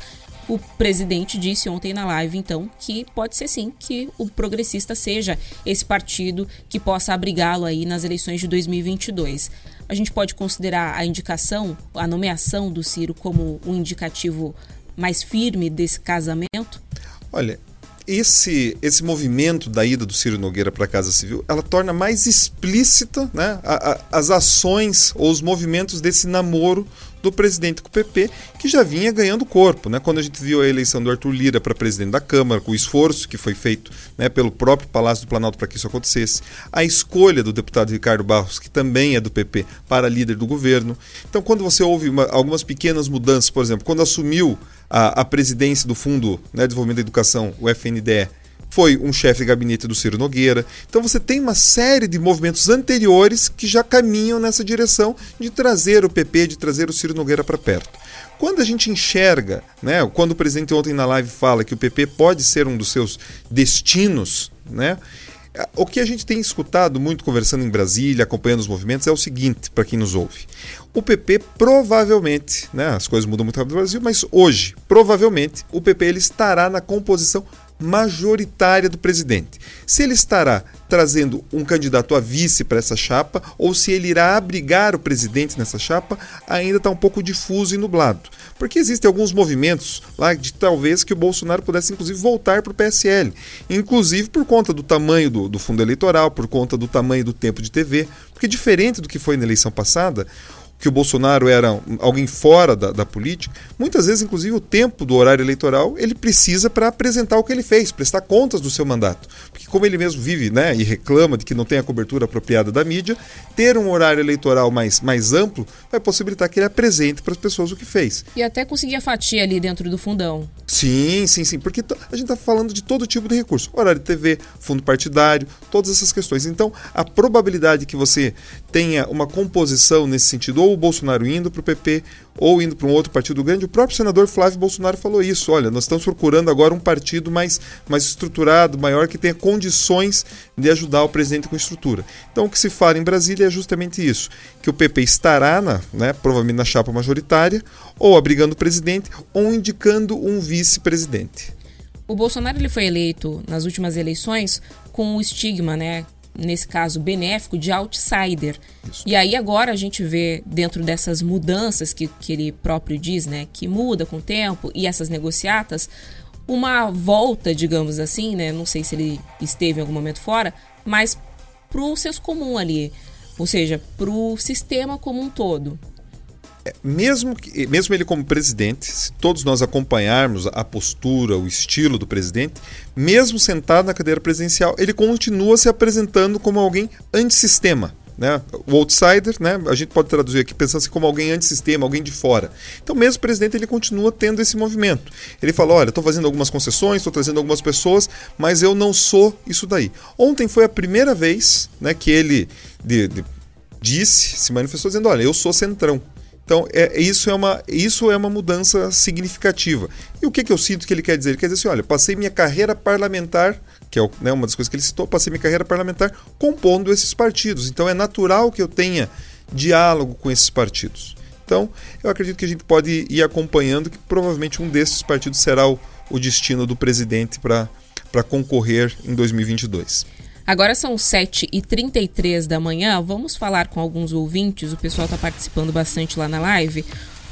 Speaker 3: O presidente disse ontem na live, então, que pode ser sim que o progressista seja esse partido que possa abrigá-lo aí nas eleições de 2022. A gente pode considerar a indicação, a nomeação do Ciro como um indicativo mais firme desse casamento?
Speaker 4: Olha, esse, esse movimento da ida do Ciro Nogueira para a Casa Civil, ela torna mais explícita né, a, a, as ações ou os movimentos desse namoro do presidente com o PP, que já vinha ganhando corpo. Né? Quando a gente viu a eleição do Arthur Lira para presidente da Câmara, com o esforço que foi feito né, pelo próprio Palácio do Planalto para que isso acontecesse, a escolha do deputado Ricardo Barros, que também é do PP, para líder do governo. Então, quando você ouve uma, algumas pequenas mudanças, por exemplo, quando assumiu a, a presidência do Fundo né, de Desenvolvimento da Educação, o FNDE, foi um chefe de gabinete do Ciro Nogueira. Então você tem uma série de movimentos anteriores que já caminham nessa direção de trazer o PP, de trazer o Ciro Nogueira para perto. Quando a gente enxerga, né, quando o presidente ontem na live fala que o PP pode ser um dos seus destinos, né, o que a gente tem escutado muito conversando em Brasília, acompanhando os movimentos, é o seguinte, para quem nos ouve. O PP provavelmente, né, as coisas mudam muito rápido no Brasil, mas hoje, provavelmente, o PP ele estará na composição majoritária do presidente. Se ele estará trazendo um candidato a vice para essa chapa ou se ele irá abrigar o presidente nessa chapa, ainda está um pouco difuso e nublado. Porque existem alguns movimentos lá de talvez que o Bolsonaro pudesse inclusive voltar para o PSL, inclusive por conta do tamanho do, do fundo eleitoral, por conta do tamanho do tempo de TV, porque diferente do que foi na eleição passada, que o Bolsonaro era alguém fora da, da, política, muitas vezes, inclusive, o tempo do horário eleitoral ele precisa para apresentar o que ele fez, prestar contas do seu mandato. Porque, como ele mesmo vive né, e reclama de que não tem a cobertura apropriada da mídia, ter um horário eleitoral mais, mais amplo vai possibilitar que ele apresente para as pessoas o que fez.
Speaker 3: E até conseguir a fatia ali dentro do fundão.
Speaker 4: Sim, sim, sim, porque a gente está falando de todo tipo de recurso: horário de TV, fundo partidário, todas essas questões. Então, a probabilidade que você tenha uma composição nesse sentido, ou o Bolsonaro indo para o PP, ou indo para um outro partido grande, o próprio senador Flávio Bolsonaro falou isso: olha, nós estamos procurando agora um partido mais, mais estruturado, maior, que tenha condições de ajudar o presidente com estrutura. Então, o que se fala em Brasília é justamente isso: que o PP estará, na, né, provavelmente na chapa majoritária, ou abrigando o presidente, ou indicando um vice-presidente.
Speaker 3: O Bolsonaro ele foi eleito nas últimas eleições com o estigma, né, nesse caso benéfico, de outsider. Isso. E aí agora a gente vê dentro dessas mudanças que, que ele próprio diz, né, que muda com o tempo e essas negociatas, uma volta, digamos assim, né, não sei se ele esteve em algum momento fora, mas para o senso comum ali, ou seja, para o sistema como um todo.
Speaker 4: É, mesmo, que, mesmo ele como presidente, se todos nós acompanharmos a postura, o estilo do presidente, mesmo sentado na cadeira presidencial, ele continua se apresentando como alguém antissistema. Né? O outsider, né? a gente pode traduzir aqui pensando assim como alguém antissistema, alguém de fora. Então, mesmo o presidente ele continua tendo esse movimento. Ele fala: olha, estou fazendo algumas concessões, estou trazendo algumas pessoas, mas eu não sou isso daí. Ontem foi a primeira vez né, que ele de, de, disse, se manifestou dizendo: olha, eu sou centrão. Então, é, isso, é uma, isso é uma mudança significativa. E o que, que eu sinto que ele quer dizer? Ele quer dizer assim: olha, passei minha carreira parlamentar, que é né, uma das coisas que ele citou, passei minha carreira parlamentar compondo esses partidos. Então, é natural que eu tenha diálogo com esses partidos. Então, eu acredito que a gente pode ir acompanhando que provavelmente um desses partidos será o, o destino do presidente para concorrer em 2022.
Speaker 3: Agora são 7h33 da manhã. Vamos falar com alguns ouvintes. O pessoal está participando bastante lá na live.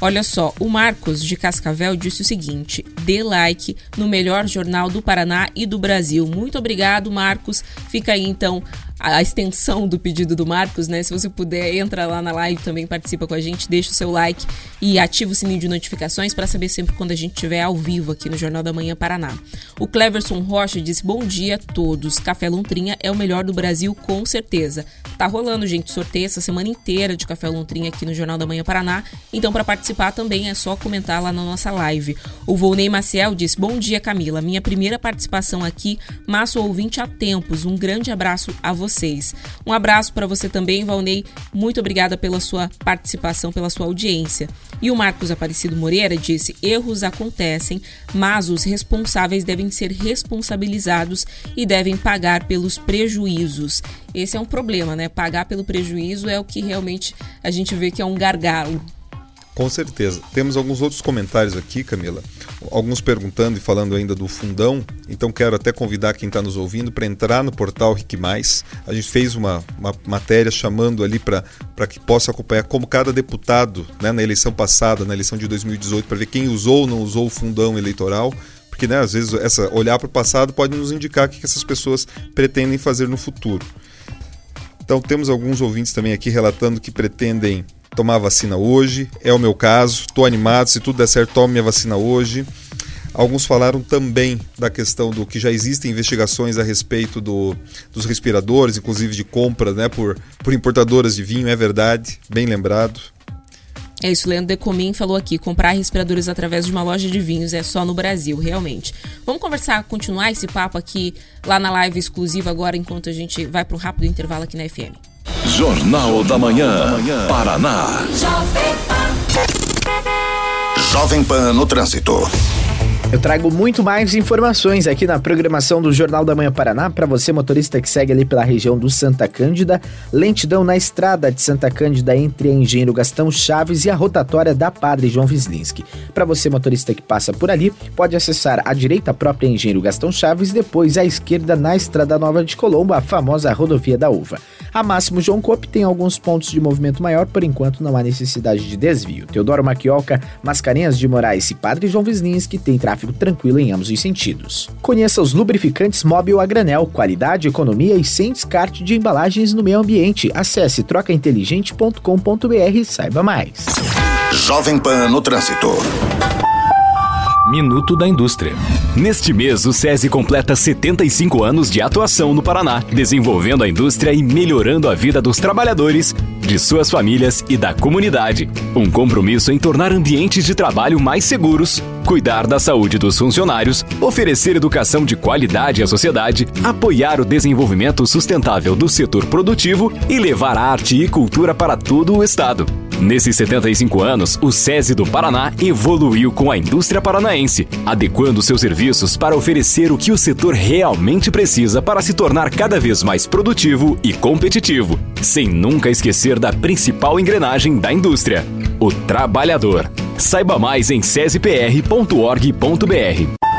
Speaker 3: Olha só, o Marcos de Cascavel disse o seguinte: dê like no melhor jornal do Paraná e do Brasil. Muito obrigado, Marcos. Fica aí então a extensão do pedido do Marcos, né? Se você puder, entra lá na live também, participa com a gente, deixa o seu like e ativa o sininho de notificações para saber sempre quando a gente estiver ao vivo aqui no Jornal da Manhã Paraná. O Cleverson Rocha disse: Bom dia a todos. Café Lontrinha é o melhor do Brasil, com certeza. Tá rolando, gente, sorteio essa semana inteira de Café Lontrinha aqui no Jornal da Manhã Paraná. Então, para participar também é só comentar lá na nossa live. O Volney Maciel disse: Bom dia, Camila. Minha primeira participação aqui, mas sou ouvinte há tempos. Um grande abraço a você vocês. Um abraço para você também, Valnei. Muito obrigada pela sua participação, pela sua audiência. E o Marcos Aparecido Moreira disse: erros acontecem, mas os responsáveis devem ser responsabilizados e devem pagar pelos prejuízos. Esse é um problema, né? Pagar pelo prejuízo é o que realmente a gente vê que é um gargalo.
Speaker 4: Com certeza. Temos alguns outros comentários aqui, Camila. Alguns perguntando e falando ainda do fundão. Então quero até convidar quem está nos ouvindo para entrar no portal Rick Mais. A gente fez uma, uma matéria chamando ali para que possa acompanhar como cada deputado, né, na eleição passada, na eleição de 2018, para ver quem usou ou não usou o fundão eleitoral porque né, às vezes essa olhar para o passado pode nos indicar o que essas pessoas pretendem fazer no futuro. Então temos alguns ouvintes também aqui relatando que pretendem tomar a vacina hoje. É o meu caso, estou animado. Se tudo der certo, tome a vacina hoje. Alguns falaram também da questão do que já existem investigações a respeito do, dos respiradores, inclusive de compra né, por, por importadoras de vinho, é verdade, bem lembrado.
Speaker 3: É isso, Leandro Decomin falou aqui, comprar respiradores através de uma loja de vinhos é só no Brasil, realmente. Vamos conversar, continuar esse papo aqui lá na live exclusiva agora, enquanto a gente vai para um rápido intervalo aqui na FM.
Speaker 2: Jornal da Manhã, Paraná. Jovem Pan no Trânsito.
Speaker 9: Eu trago muito mais informações aqui na programação do Jornal da Manhã Paraná para você motorista que segue ali pela região do Santa Cândida, lentidão na estrada de Santa Cândida entre a Engenheiro Gastão Chaves e a rotatória da Padre João Vislinski. Para você motorista que passa por ali, pode acessar à direita a própria Engenheiro Gastão Chaves, depois à esquerda na Estrada Nova de Colombo, a famosa rodovia da Uva. A Máximo João Cope tem alguns pontos de movimento maior, por enquanto não há necessidade de desvio. Teodoro Maquioca, Mascarenhas de Moraes e Padre João Vislinski tem tráfego tranquilo em ambos os sentidos. Conheça os lubrificantes móvel a granel, qualidade, economia e sem descarte de embalagens no meio ambiente. Acesse trocainteligente.com.br e saiba mais.
Speaker 2: Jovem Pan no Trânsito.
Speaker 1: Minuto da Indústria. Neste mês, o SESI completa 75 anos de atuação no Paraná, desenvolvendo a indústria e melhorando a vida dos trabalhadores, de suas famílias e da comunidade. Um compromisso em tornar ambientes de trabalho mais seguros, cuidar da saúde dos funcionários, oferecer educação de qualidade à sociedade, apoiar o desenvolvimento sustentável do setor produtivo e levar arte e cultura para todo o estado. Nesses 75 anos, o SESI do Paraná evoluiu com a indústria paranaense, adequando seus serviços para oferecer o que o setor realmente precisa para se tornar cada vez mais produtivo e competitivo, sem nunca esquecer da principal engrenagem da indústria: o trabalhador. Saiba mais em sesipr.org.br.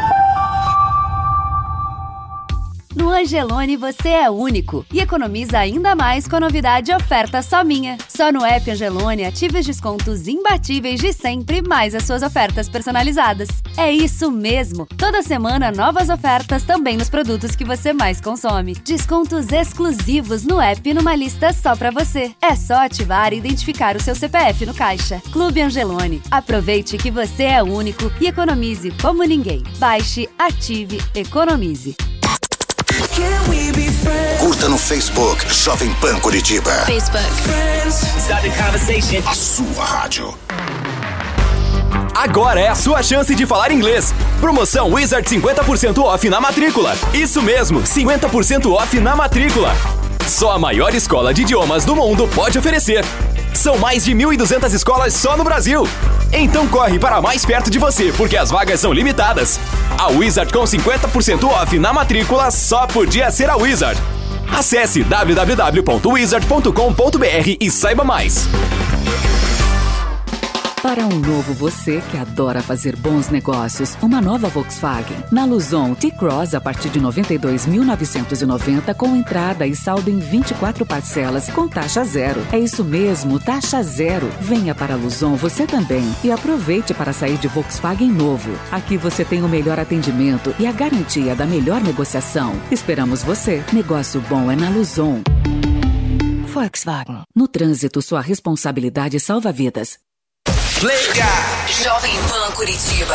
Speaker 10: Angelone você é único e economiza ainda mais com a novidade Oferta Só Minha. Só no app Angelone ative os descontos imbatíveis de sempre, mais as suas ofertas personalizadas. É isso mesmo! Toda semana novas ofertas também nos produtos que você mais consome. Descontos exclusivos no app numa lista só para você. É só ativar e identificar o seu CPF no caixa. Clube Angelone. Aproveite que você é único e economize como ninguém. Baixe, ative, economize.
Speaker 2: Curta no Facebook Jovem Pan Curitiba.
Speaker 10: Facebook.
Speaker 2: A sua rádio.
Speaker 1: Agora é a sua chance de falar inglês. Promoção Wizard 50% off na matrícula. Isso mesmo, 50% off na matrícula. Só a maior escola de idiomas do mundo pode oferecer. São mais de 1.200 escolas só no Brasil. Então corre para mais perto de você, porque as vagas são limitadas. A Wizard com 50% off na matrícula só podia ser a Wizard. Acesse www.wizard.com.br e saiba mais.
Speaker 11: Para um novo você que adora fazer bons negócios, uma nova Volkswagen. Na Luzon T-Cross a partir de 92.990 com entrada e saldo em 24 parcelas com taxa zero. É isso mesmo, taxa zero. Venha para a Luzon você também e aproveite para sair de Volkswagen novo. Aqui você tem o melhor atendimento e a garantia da melhor negociação. Esperamos você. Negócio bom é na Luzon. Volkswagen. No trânsito, sua responsabilidade salva vidas.
Speaker 12: Leia! Jovem Pan Curitiba.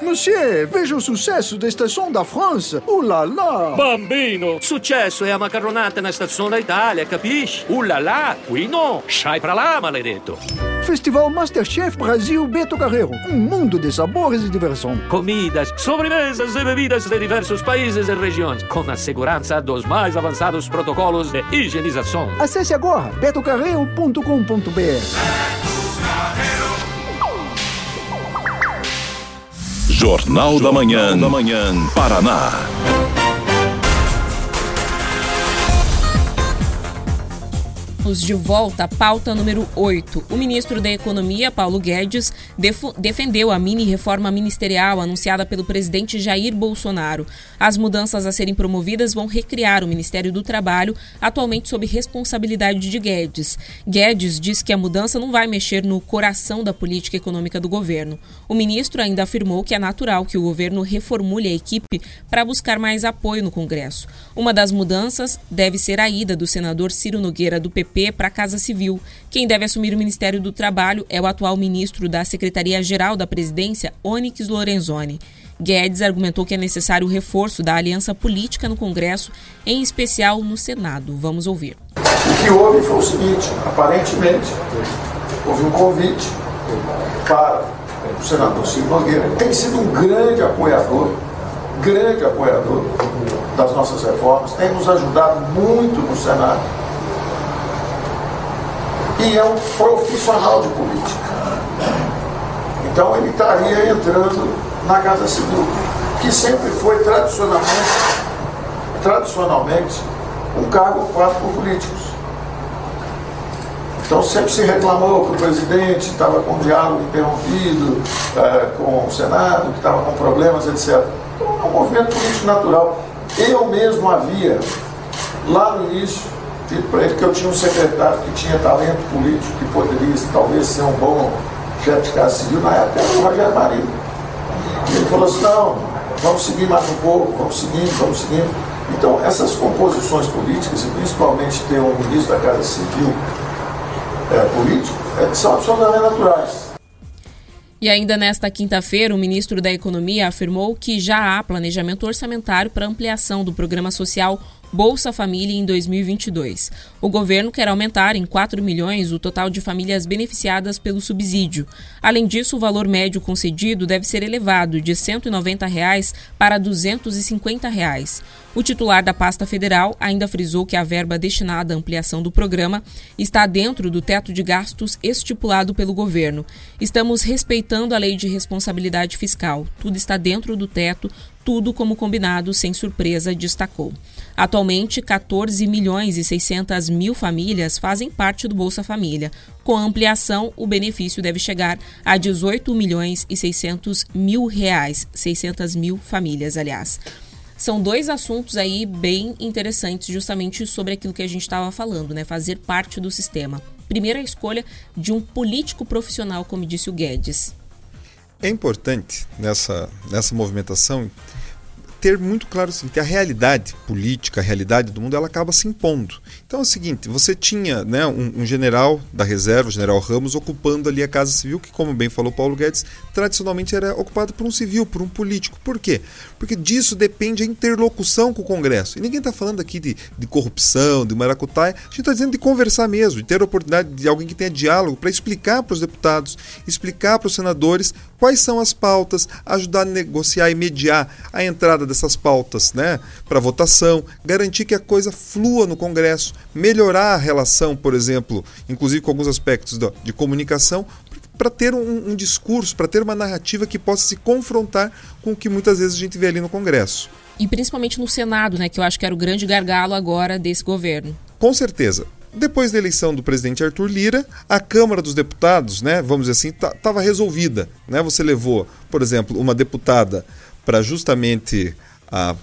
Speaker 13: Monsieur, veja o sucesso da Estação da França. Uh là!
Speaker 14: Bambino, successo è a macaronata na Stazione da? Uh là là, qui no. Sai pra lá, maledetto.
Speaker 13: Festival Masterchef Brasil Beto Carreiro. Um mundo de sabores e diversão.
Speaker 14: Comidas, sobremesas e bebidas de diversos países e regiões, com a segurança dos mais avançados protocolos de higienização.
Speaker 13: Acesse agora betocarreiro.com.br.
Speaker 2: Jornal da Manhã, da Manhã, Paraná.
Speaker 3: Vamos de volta à pauta número 8. O ministro da Economia, Paulo Guedes, defendeu a mini-reforma ministerial anunciada pelo presidente Jair Bolsonaro. As mudanças a serem promovidas vão recriar o Ministério do Trabalho, atualmente sob responsabilidade de Guedes. Guedes diz que a mudança não vai mexer no coração da política econômica do governo. O ministro ainda afirmou que é natural que o governo reformule a equipe para buscar mais apoio no Congresso. Uma das mudanças deve ser a ida do senador Ciro Nogueira do PP para a Casa Civil. Quem deve assumir o Ministério do Trabalho é o atual ministro da Secretaria-Geral da Presidência, Onyx Lorenzoni. Guedes argumentou que é necessário o reforço da aliança política no Congresso, em especial no Senado. Vamos ouvir.
Speaker 15: O que houve foi o seguinte: aparentemente, houve um convite para o senador Ciro Nogueira, que tem sido um grande apoiador, grande apoiador das nossas reformas, tem nos ajudado muito no Senado e é um profissional de política. Então ele estaria entrando na Casa Civil, que sempre foi tradicionalmente, tradicionalmente um cargo ocupado por políticos. Então sempre se reclamou que o presidente estava com diálogo interrompido é, com o Senado, que estava com problemas, etc. Então é um movimento político natural. Eu mesmo havia, lá no início, dito para ele que eu tinha um secretário que tinha talento político, que poderia talvez ser um bom chefe de casa civil, na época era o Rogério Marinho. E ele falou assim, não, vamos seguir mais um pouco, vamos seguindo, vamos seguindo. Então, essas composições políticas, e principalmente ter um ministro da Casa Civil é, político, é, são absolutamente naturais.
Speaker 3: E ainda nesta quinta-feira, o ministro da Economia afirmou que já há planejamento orçamentário para ampliação do programa social Bolsa Família em 2022. O governo quer aumentar em 4 milhões o total de famílias beneficiadas pelo subsídio. Além disso, o valor médio concedido deve ser elevado de 190 reais para 250 reais. O titular da pasta federal ainda frisou que a verba destinada à ampliação do programa está dentro do teto de gastos estipulado pelo governo. Estamos respeitando a lei de responsabilidade fiscal. Tudo está dentro do teto, tudo como combinado, sem surpresa, destacou. Atualmente, 14 milhões e 600 mil famílias fazem parte do Bolsa Família. Com a ampliação, o benefício deve chegar a 18 milhões e 600 mil reais, 600 mil famílias, aliás. São dois assuntos aí bem interessantes, justamente sobre aquilo que a gente estava falando, né? Fazer parte do sistema. Primeira escolha de um político profissional, como disse o Guedes.
Speaker 4: É importante nessa, nessa movimentação ter muito claro assim, que a realidade política, a realidade do mundo, ela acaba se impondo. Então é o seguinte, você tinha né, um, um, general da reserva, o general Ramos, ocupando ali a Casa Civil, que como bem falou Paulo Guedes, tradicionalmente era ocupada por um civil, por um político. Por quê? Porque disso depende a interlocução com o Congresso. E ninguém está falando aqui de, de corrupção, de maracutaia, a gente está dizendo de conversar mesmo, de ter a oportunidade de alguém que tenha diálogo para explicar para os deputados, explicar para os senadores quais são as pautas, ajudar a negociar e mediar a entrada dessas pautas né, para votação, garantir que a coisa flua no Congresso, melhorar a relação, por exemplo, inclusive com alguns aspectos de comunicação, para ter um, um discurso, para ter uma narrativa que possa se confrontar com o que muitas vezes a gente vê ali no Congresso.
Speaker 3: E principalmente no Senado, né, que eu acho que era o grande gargalo agora desse governo.
Speaker 4: Com certeza depois da eleição do presidente Arthur Lira, a Câmara dos Deputados, né, vamos dizer assim, estava resolvida. Né? Você levou, por exemplo, uma deputada para justamente a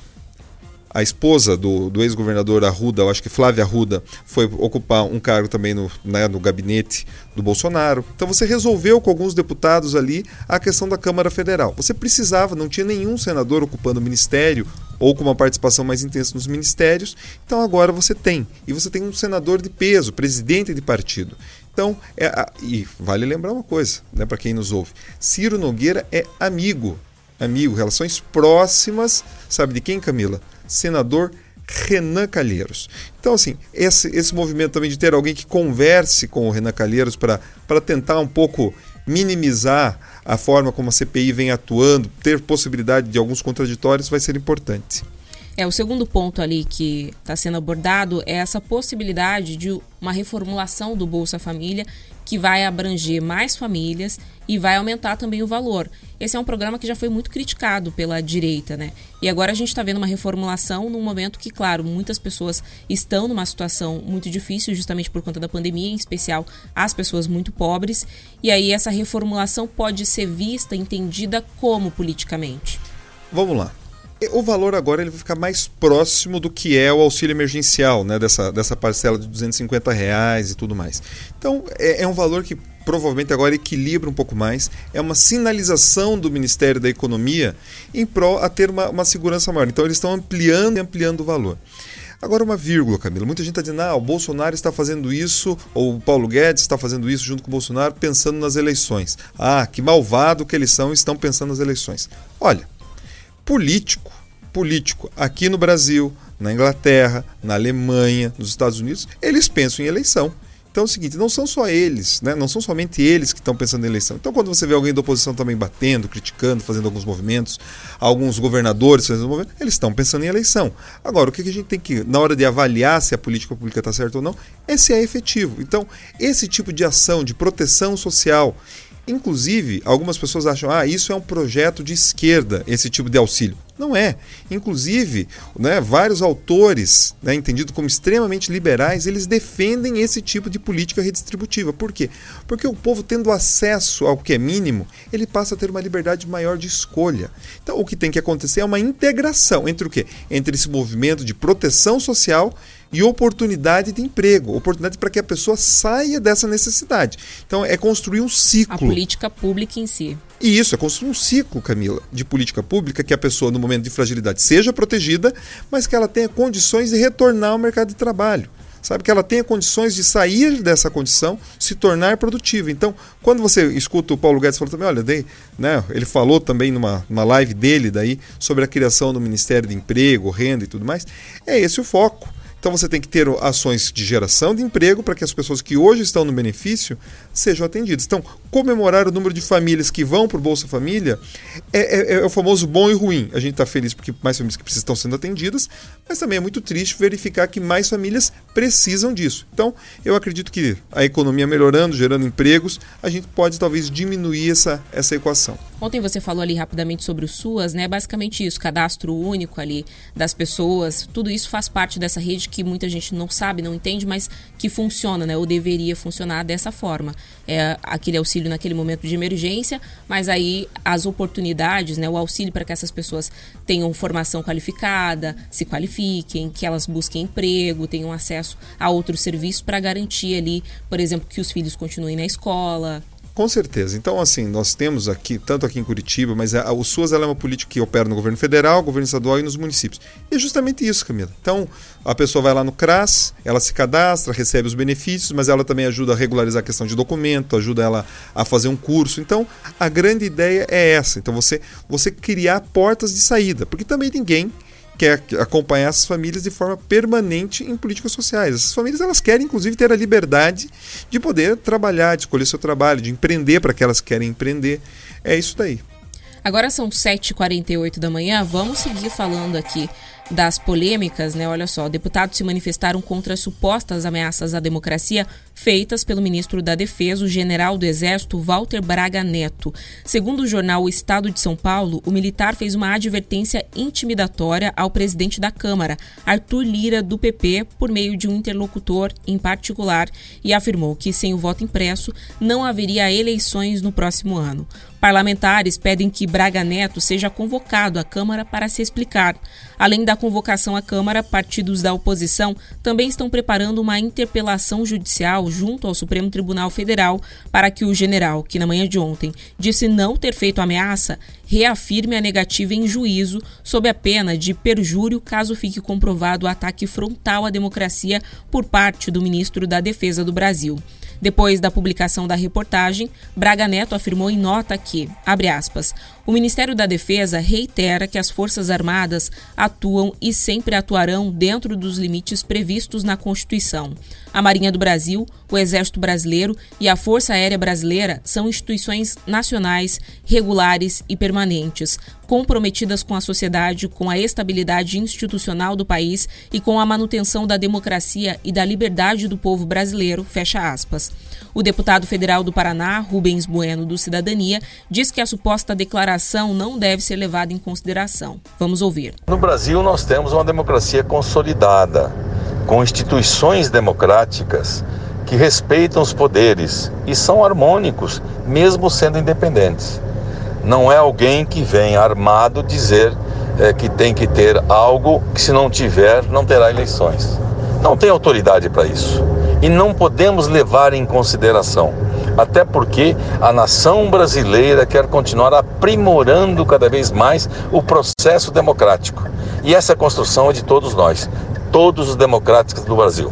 Speaker 4: a esposa do, do ex-governador Arruda, eu acho que Flávia Arruda, foi ocupar um cargo também no, né, no gabinete do Bolsonaro. Então você resolveu com alguns deputados ali a questão da Câmara Federal. Você precisava, não tinha nenhum senador ocupando o ministério ou com uma participação mais intensa nos ministérios. Então agora você tem. E você tem um senador de peso, presidente de partido. Então, é, e vale lembrar uma coisa, né, para quem nos ouve: Ciro Nogueira é amigo, amigo, relações próximas, sabe de quem, Camila? senador Renan Calheiros. Então, assim, esse, esse movimento também de ter alguém que converse com o Renan Calheiros para tentar um pouco minimizar a forma como a CPI vem atuando, ter possibilidade de alguns contraditórios, vai ser importante.
Speaker 3: É, o segundo ponto ali que está sendo abordado é essa possibilidade de uma reformulação do Bolsa Família que vai abranger mais famílias e vai aumentar também o valor. Esse é um programa que já foi muito criticado pela direita, né? E agora a gente está vendo uma reformulação num momento que, claro, muitas pessoas estão numa situação muito difícil, justamente por conta da pandemia, em especial as pessoas muito pobres. E aí essa reformulação pode ser vista, entendida como politicamente?
Speaker 4: Vamos lá o valor agora ele vai ficar mais próximo do que é o auxílio emergencial, né? dessa, dessa parcela de 250 reais e tudo mais. Então é, é um valor que provavelmente agora equilibra um pouco mais. É uma sinalização do Ministério da Economia em prol a ter uma, uma segurança maior. Então eles estão ampliando e ampliando o valor. Agora uma vírgula, Camila. Muita gente está dizendo, ah, o Bolsonaro está fazendo isso, ou o Paulo Guedes está fazendo isso junto com o Bolsonaro, pensando nas eleições. Ah, que malvado que eles são estão pensando nas eleições. Olha, político, político aqui no Brasil, na Inglaterra, na Alemanha, nos Estados Unidos, eles pensam em eleição. Então é o seguinte, não são só eles, né? não são somente eles que estão pensando em eleição. Então quando você vê alguém da oposição também batendo, criticando, fazendo alguns movimentos, alguns governadores fazendo movimentos, eles estão pensando em eleição. Agora, o que a gente tem que, na hora de avaliar se a política pública está certa ou não, é se é efetivo. Então, esse tipo de ação de proteção social Inclusive, algumas pessoas acham, ah, isso é um projeto de esquerda, esse tipo de auxílio. Não é. Inclusive, né, vários autores, né, entendidos como extremamente liberais, eles defendem esse tipo de política redistributiva. Por quê? Porque o povo, tendo acesso ao que é mínimo, ele passa a ter uma liberdade maior de escolha. Então, o que tem que acontecer é uma integração entre o quê? Entre esse movimento de proteção social e oportunidade de emprego, oportunidade para que a pessoa saia dessa necessidade. Então é construir um ciclo. A
Speaker 3: política pública em si.
Speaker 4: E isso é construir um ciclo, Camila, de política pública que a pessoa no momento de fragilidade seja protegida, mas que ela tenha condições de retornar ao mercado de trabalho sabe que ela tenha condições de sair dessa condição, se tornar produtiva. Então, quando você escuta o Paulo Guedes falando também, olha, daí, né, ele falou também numa, numa live dele daí sobre a criação do Ministério de Emprego, renda e tudo mais, é esse o foco. Então você tem que ter ações de geração de emprego para que as pessoas que hoje estão no benefício sejam atendidas. Então, comemorar o número de famílias que vão para o Bolsa Família é, é, é, o famoso bom e ruim. A gente está feliz porque mais famílias que precisam estão sendo atendidas, mas também é muito triste verificar que mais famílias precisam disso. Então, eu acredito que a economia melhorando, gerando empregos, a gente pode talvez diminuir essa, essa equação.
Speaker 3: Ontem você falou ali rapidamente sobre o SUAS, né? Basicamente isso, cadastro único ali das pessoas, tudo isso faz parte dessa rede que muita gente não sabe, não entende, mas que funciona, né? Ou deveria funcionar dessa forma. É aquele auxílio naquele momento de emergência, mas aí as oportunidades, né? O auxílio para que essas pessoas tenham formação qualificada, se qualifiquem, que elas busquem emprego, tenham acesso a outros serviços para garantir ali, por exemplo, que os filhos continuem na escola,
Speaker 4: com certeza. Então, assim, nós temos aqui, tanto aqui em Curitiba, mas a, o SUAS é uma política que opera no governo federal, governo estadual e nos municípios. E é justamente isso, Camila. Então, a pessoa vai lá no CRAS, ela se cadastra, recebe os benefícios, mas ela também ajuda a regularizar a questão de documento, ajuda ela a fazer um curso. Então, a grande ideia é essa. Então, você, você criar portas de saída, porque também ninguém quer acompanhar essas famílias de forma permanente em políticas sociais. Essas famílias elas querem, inclusive, ter a liberdade de poder trabalhar, de escolher seu trabalho, de empreender para que elas querem empreender. É isso daí.
Speaker 3: Agora são 7h48 da manhã, vamos seguir falando aqui das polêmicas, né? Olha só, deputados se manifestaram contra supostas ameaças à democracia feitas pelo ministro da Defesa, o general do Exército Walter Braga Neto. Segundo o jornal O Estado de São Paulo, o militar fez uma advertência intimidatória ao presidente da Câmara, Arthur Lira, do PP, por meio de um interlocutor em particular, e afirmou que sem o voto impresso não haveria eleições no próximo ano. Parlamentares pedem que Braga Neto seja convocado à Câmara para se explicar. Além da convocação à Câmara, partidos da oposição também estão preparando uma interpelação judicial junto ao Supremo Tribunal Federal para que o general, que na manhã de ontem disse não ter feito ameaça, reafirme a negativa em juízo sob a pena de perjúrio caso fique comprovado o ataque frontal à democracia por parte do ministro da Defesa do Brasil. Depois da publicação da reportagem, Braga Neto afirmou em nota que, abre aspas, o Ministério da Defesa reitera que as Forças Armadas atuam e sempre atuarão dentro dos limites previstos na Constituição. A Marinha do Brasil, o Exército Brasileiro e a Força Aérea Brasileira são instituições nacionais, regulares e permanentes, comprometidas com a sociedade, com a estabilidade institucional do país e com a manutenção da democracia e da liberdade do povo brasileiro. Fecha aspas. O deputado federal do Paraná, Rubens Bueno, do Cidadania, diz que a suposta declaração não deve ser levada em consideração. Vamos ouvir.
Speaker 16: No Brasil, nós temos uma democracia consolidada, com instituições democráticas que respeitam os poderes e são harmônicos, mesmo sendo independentes. Não é alguém que vem armado dizer é, que tem que ter algo que, se não tiver, não terá eleições. Não tem autoridade para isso e não podemos levar em consideração. Até porque a nação brasileira quer continuar aprimorando cada vez mais o processo democrático. E essa construção é de todos nós, todos os democráticos do Brasil.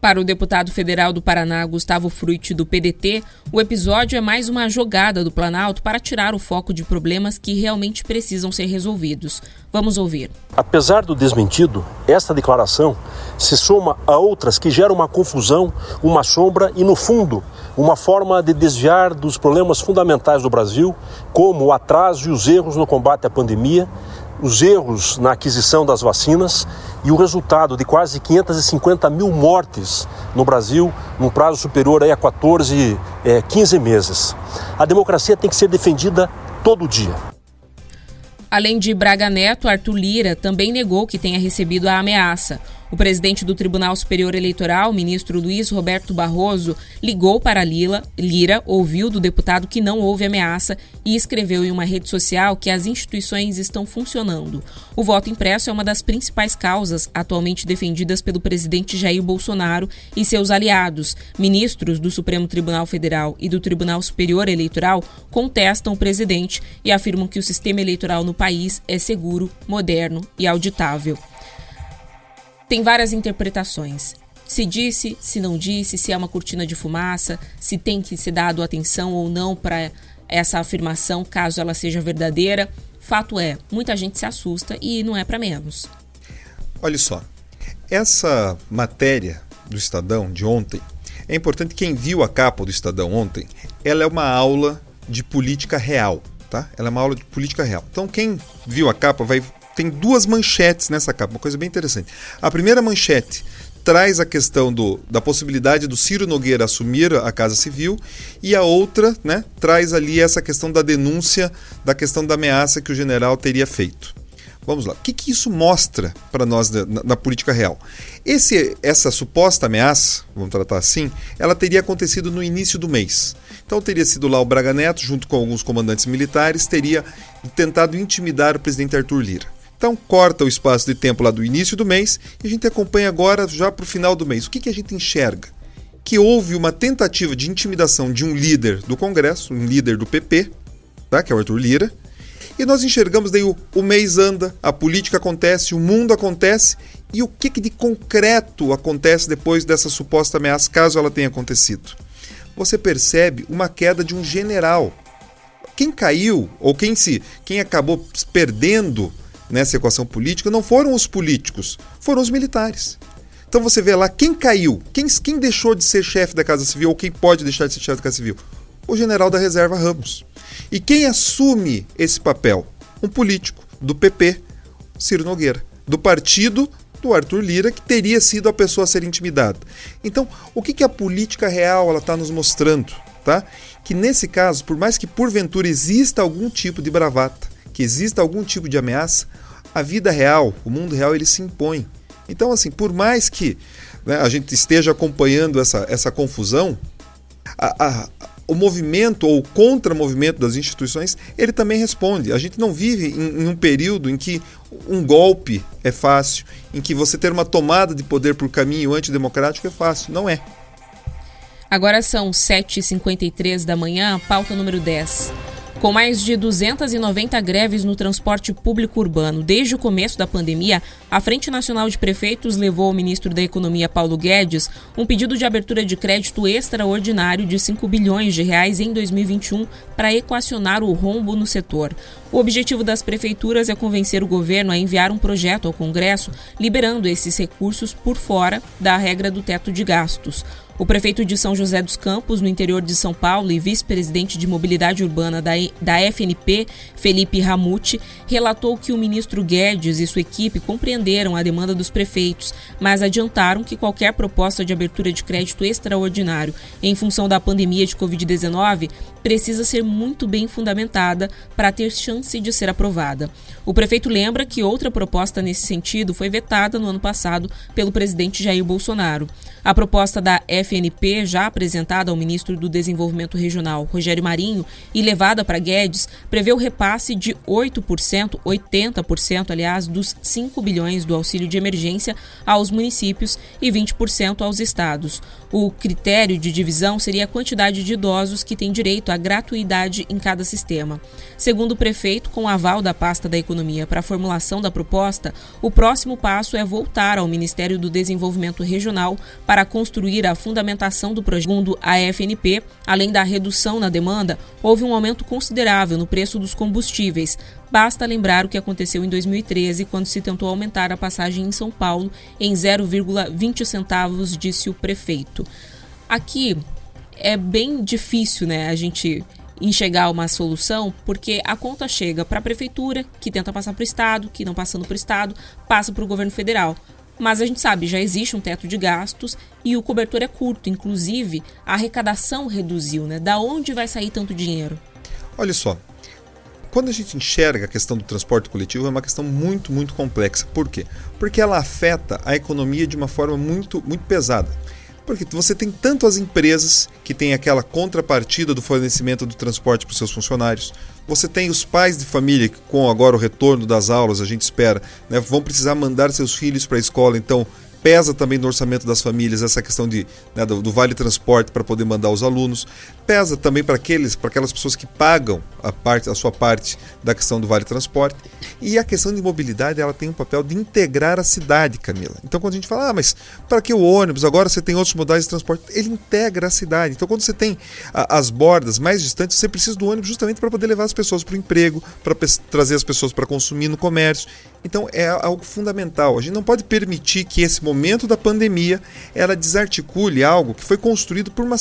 Speaker 3: Para o deputado federal do Paraná, Gustavo Fruit, do PDT, o episódio é mais uma jogada do Planalto para tirar o foco de problemas que realmente precisam ser resolvidos. Vamos ouvir.
Speaker 17: Apesar do desmentido, esta declaração se soma a outras que geram uma confusão, uma sombra e, no fundo, uma forma de desviar dos problemas fundamentais do Brasil, como o atraso e os erros no combate à pandemia, os erros na aquisição das vacinas e o resultado de quase 550 mil mortes no Brasil num prazo superior a 14, é, 15 meses. A democracia tem que ser defendida todo dia.
Speaker 3: Além de Braga Neto, Arthur Lira também negou que tenha recebido a ameaça. O presidente do Tribunal Superior Eleitoral, ministro Luiz Roberto Barroso, ligou para Lila, Lira, ouviu do deputado que não houve ameaça e escreveu em uma rede social que as instituições estão funcionando. O voto impresso é uma das principais causas atualmente defendidas pelo presidente Jair Bolsonaro e seus aliados. Ministros do Supremo Tribunal Federal e do Tribunal Superior Eleitoral contestam o presidente e afirmam que o sistema eleitoral no país é seguro, moderno e auditável tem várias interpretações. Se disse, se não disse, se é uma cortina de fumaça, se tem que ser dado atenção ou não para essa afirmação, caso ela seja verdadeira. Fato é, muita gente se assusta e não é para menos.
Speaker 4: Olha só, essa matéria do Estadão de ontem, é importante quem viu a capa do Estadão ontem, ela é uma aula de política real, tá? Ela é uma aula de política real. Então quem viu a capa vai tem duas manchetes nessa capa, uma coisa bem interessante. A primeira manchete traz a questão do, da possibilidade do Ciro Nogueira assumir a Casa Civil e a outra né, traz ali essa questão da denúncia, da questão da ameaça que o general teria feito. Vamos lá. O que, que isso mostra para nós na, na, política real? Esse, essa suposta ameaça, vamos tratar assim, ela teria acontecido no início do mês. Então teria sido lá o Braga Neto, junto com alguns comandantes militares, teria tentado intimidar o presidente Arthur Lira. Então corta o espaço de tempo lá do início do mês e a gente acompanha agora já para o final do mês. O que, que a gente enxerga? Que houve uma tentativa de intimidação de um líder do Congresso, um líder do PP, tá? que é o Arthur Lira, e nós enxergamos daí o, o mês anda, a política acontece, o mundo acontece, e o que, que de concreto acontece depois dessa suposta ameaça, caso ela tenha acontecido? Você percebe uma queda de um general. Quem caiu, ou quem se quem acabou perdendo nessa equação política não foram os políticos, foram os militares. Então você vê lá quem caiu, quem, quem deixou de ser chefe da Casa Civil ou quem pode deixar de ser chefe da Casa Civil? O general da reserva Ramos. E quem assume esse papel? Um político do PP, Ciro Nogueira. do partido do Arthur Lira, que teria sido a pessoa a ser intimidada. Então, o que, que a política real está nos mostrando? Tá? Que nesse caso, por mais que porventura exista algum tipo de bravata, que exista algum tipo de ameaça, a vida real, o mundo real, ele se impõe. Então, assim, por mais que né, a gente esteja acompanhando essa, essa confusão, a, a, o movimento ou o contra-movimento das instituições, ele também responde. A gente não vive em, em, um período em que um golpe é fácil, em que você ter uma tomada de poder por caminho antidemocrático é fácil. Não é.
Speaker 3: Agora são 7h53 da manhã, pauta número 10. Com mais de 290 greves no transporte público urbano desde o começo da pandemia, a Frente Nacional de Prefeitos levou ao ministro da Economia Paulo Guedes um pedido de abertura de crédito extraordinário de 5 bilhões de reais em 2021 para equacionar o rombo no setor. O objetivo das prefeituras é convencer o governo a enviar um projeto ao Congresso liberando esses recursos por fora da regra do teto de gastos. O prefeito de São José dos Campos, no interior de São Paulo, e vice-presidente de mobilidade urbana da, da FNP, Felipe Ramute, relatou que o ministro Guedes e sua equipe compreenderam a demanda dos prefeitos, mas adiantaram que qualquer proposta de abertura de crédito extraordinário em função da pandemia de Covid-19 precisa ser muito bem fundamentada para ter chance de ser aprovada. O prefeito lembra que outra proposta nesse sentido foi vetada no ano passado pelo presidente Jair Bolsonaro. A proposta da FNP, já apresentada ao ministro do Desenvolvimento Regional, Rogério Marinho, e levada para Guedes, prevê o repasse de 8%, 80%, aliás, dos 5 bilhões do auxílio de emergência aos municípios e 20% aos estados. O critério de divisão seria a quantidade de idosos que têm direito gratuidade em cada sistema. Segundo o prefeito, com aval da pasta da Economia para a formulação da proposta, o próximo passo é voltar ao Ministério do Desenvolvimento Regional para construir a fundamentação do projeto. Segundo a FNP, além da redução na demanda, houve um aumento considerável no preço dos combustíveis. Basta lembrar o que aconteceu em 2013, quando se tentou aumentar a passagem em São Paulo em 0,20 centavos, disse o prefeito. Aqui é bem difícil, né, a gente enxergar uma solução, porque a conta chega para a prefeitura, que tenta passar para o estado, que não passando para o estado, passa para o governo federal. Mas a gente sabe, já existe um teto de gastos e o cobertor é curto, inclusive a arrecadação reduziu, né? Da onde vai sair tanto dinheiro?
Speaker 4: Olha só, quando a gente enxerga a questão do transporte coletivo é uma questão muito, muito complexa. Por quê? Porque ela afeta a economia de uma forma muito, muito pesada. Porque você tem tanto as empresas que têm aquela contrapartida do fornecimento do transporte para os seus funcionários. Você tem os pais de família que, com agora o retorno das aulas, a gente espera, né, vão precisar mandar seus filhos para a escola, então pesa também no orçamento das famílias essa questão de, né, do, do, vale transporte para poder mandar os alunos. Pesa também para aqueles, para aquelas pessoas que pagam a parte, a sua parte da questão do vale transporte. E a questão de mobilidade, ela tem um papel de integrar a cidade, Camila. Então quando a gente fala, ah, mas para que o ônibus? Agora você tem outros modais de transporte. Ele integra a cidade. Então quando você tem a, as bordas mais distantes, você precisa do ônibus justamente para poder levar as pessoas para o emprego, para trazer as pessoas para consumir no comércio. Então é algo fundamental. A gente não pode permitir que esse momento da pandemia ela desarticule algo que foi construído por uma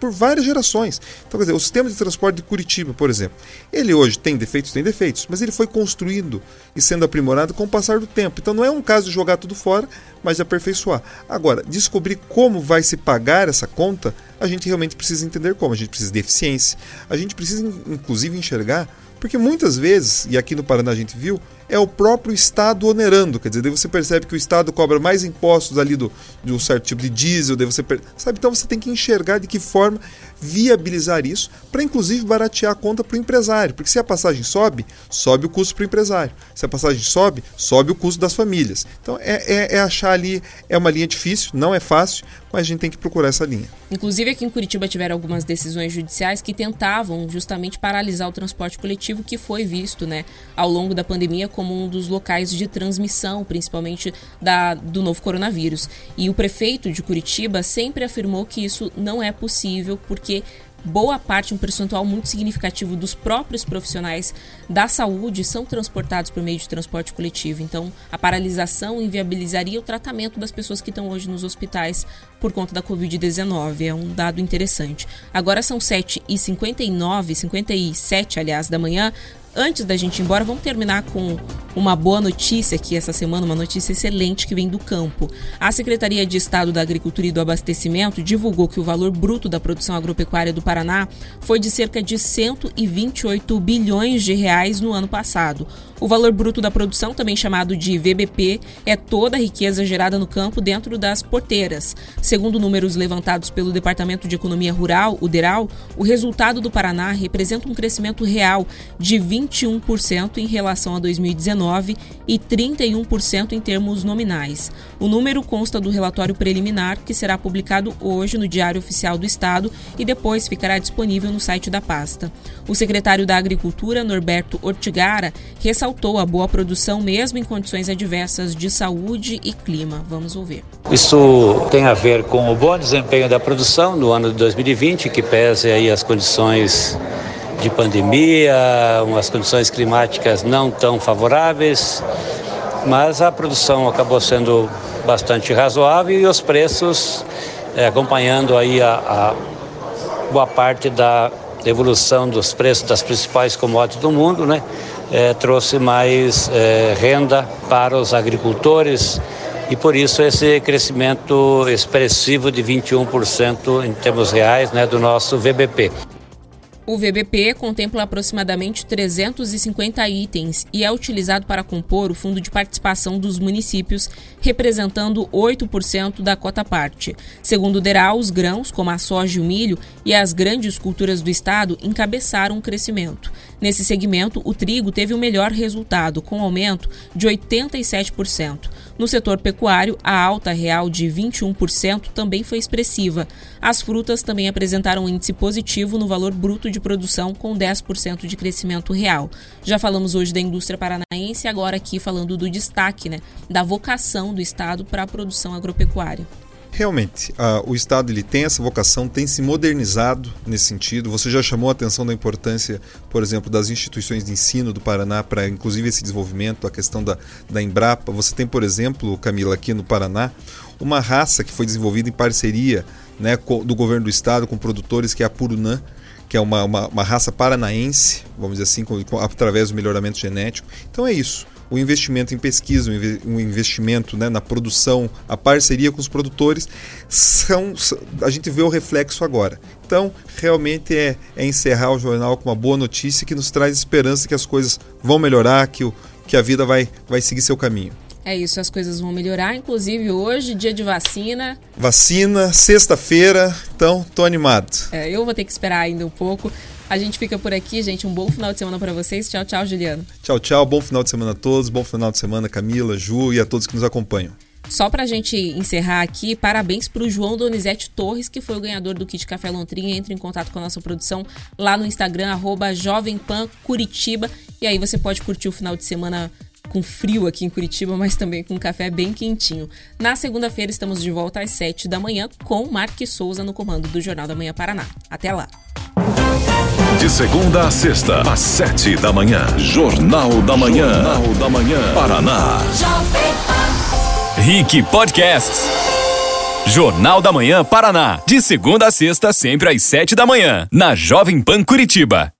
Speaker 4: por várias gerações. Então, quer dizer, o sistema de transporte de Curitiba, por exemplo, ele hoje tem defeitos, tem defeitos, mas ele foi construído e sendo aprimorado com o passar do tempo. Então não é um caso de jogar tudo fora, mas de aperfeiçoar. Agora, descobrir como vai se pagar essa conta, a gente realmente precisa entender como. A gente precisa de eficiência. A gente precisa, inclusive, enxergar porque muitas vezes, e aqui no Paraná a gente viu, é o próprio Estado onerando. Quer dizer, daí você percebe que o Estado cobra mais impostos ali do, de um certo tipo de diesel, daí você sabe? Então você tem que enxergar de que forma viabilizar isso para inclusive baratear a conta para o empresário. Porque se a passagem sobe, sobe o custo para o empresário. Se a passagem sobe, sobe o custo das famílias. Então é, é, é achar ali, é uma linha difícil, não é fácil, mas a gente tem que procurar essa linha.
Speaker 3: Inclusive aqui em Curitiba tiveram algumas decisões judiciais que tentavam justamente paralisar o transporte coletivo que foi visto né, ao longo da pandemia como um dos locais de transmissão, principalmente da, do novo coronavírus. E o prefeito de Curitiba sempre afirmou que isso não é possível porque boa parte, um percentual muito significativo dos próprios profissionais da saúde são transportados por meio de transporte coletivo. Então, a paralisação inviabilizaria o tratamento das pessoas que estão hoje nos hospitais por conta da Covid-19. É um dado interessante. Agora são 7h59, 57, aliás, da manhã. Antes da gente ir embora, vamos terminar com uma boa notícia aqui essa semana, uma notícia excelente que vem do campo. A Secretaria de Estado da Agricultura e do Abastecimento divulgou que o valor bruto da produção agropecuária do Paraná foi de cerca de 128 bilhões de reais no ano passado. O valor bruto da produção, também chamado de VBP, é toda a riqueza gerada no campo dentro das porteiras. Segundo números levantados pelo Departamento de Economia Rural, o DERAL, o resultado do Paraná representa um crescimento real de 21% em relação a 2019 e 31% em termos nominais. O número consta do relatório preliminar que será publicado hoje no Diário Oficial do Estado e depois ficará disponível no site da pasta. O secretário da Agricultura, Norberto Ortigara, ressaltou a boa produção mesmo em condições adversas de saúde e clima. Vamos ouvir.
Speaker 18: Isso tem a ver com o bom desempenho da produção no ano de 2020, que pese aí as condições de pandemia, umas condições climáticas não tão favoráveis, mas a produção acabou sendo bastante razoável e os preços é, acompanhando aí a, a boa parte da evolução dos preços das principais commodities do mundo, né? É, trouxe mais é, renda para os agricultores e por isso esse crescimento expressivo de 21% em termos reais né, do nosso VBP.
Speaker 3: O VBP contempla aproximadamente 350 itens e é utilizado para compor o fundo de participação dos municípios, representando 8% da cota parte. Segundo o DERA, os grãos, como a soja e o milho, e as grandes culturas do estado encabeçaram o crescimento. Nesse segmento, o trigo teve o melhor resultado, com aumento de 87%. No setor pecuário, a alta real de 21% também foi expressiva. As frutas também apresentaram um índice positivo no valor bruto de produção, com 10% de crescimento real. Já falamos hoje da indústria paranaense, agora aqui falando do destaque, né, da vocação do Estado para a produção agropecuária.
Speaker 4: Realmente, o Estado ele tem essa vocação, tem se modernizado nesse sentido. Você já chamou a atenção da importância, por exemplo, das instituições de ensino do Paraná para, inclusive, esse desenvolvimento, a questão da, da Embrapa. Você tem, por exemplo, Camila, aqui no Paraná, uma raça que foi desenvolvida em parceria né, do governo do Estado com produtores, que é a Purunã, que é uma, uma, uma raça paranaense, vamos dizer assim, com, com, através do melhoramento genético. Então é isso o investimento em pesquisa, o investimento né, na produção, a parceria com os produtores, são, a gente vê o reflexo agora. Então, realmente é, é encerrar o jornal com uma boa notícia que nos traz esperança que as coisas vão melhorar, que, o, que a vida vai, vai seguir seu caminho.
Speaker 3: É isso, as coisas vão melhorar, inclusive hoje, dia de vacina.
Speaker 4: Vacina, sexta-feira, então tô animado.
Speaker 3: É, eu vou ter que esperar ainda um pouco. A gente fica por aqui, gente. Um bom final de semana para vocês. Tchau, tchau, Juliano.
Speaker 4: Tchau, tchau. Bom final de semana a todos. Bom final de semana, Camila, Ju e a todos que nos acompanham.
Speaker 3: Só para a gente encerrar aqui, parabéns para o João Donizete Torres, que foi o ganhador do kit Café Lontrinha. Entre em contato com a nossa produção lá no Instagram, arroba Curitiba. E aí você pode curtir o final de semana com frio aqui em Curitiba, mas também com café bem quentinho. Na segunda-feira estamos de volta às 7 da manhã com Marque Souza no comando do Jornal da Manhã Paraná. Até lá!
Speaker 2: De segunda a sexta, às sete da manhã. Jornal da Manhã. Jornal da Manhã. Paraná.
Speaker 1: Rick Podcasts. Jornal da Manhã Paraná. De segunda a sexta, sempre às sete da manhã. Na Jovem Pan Curitiba.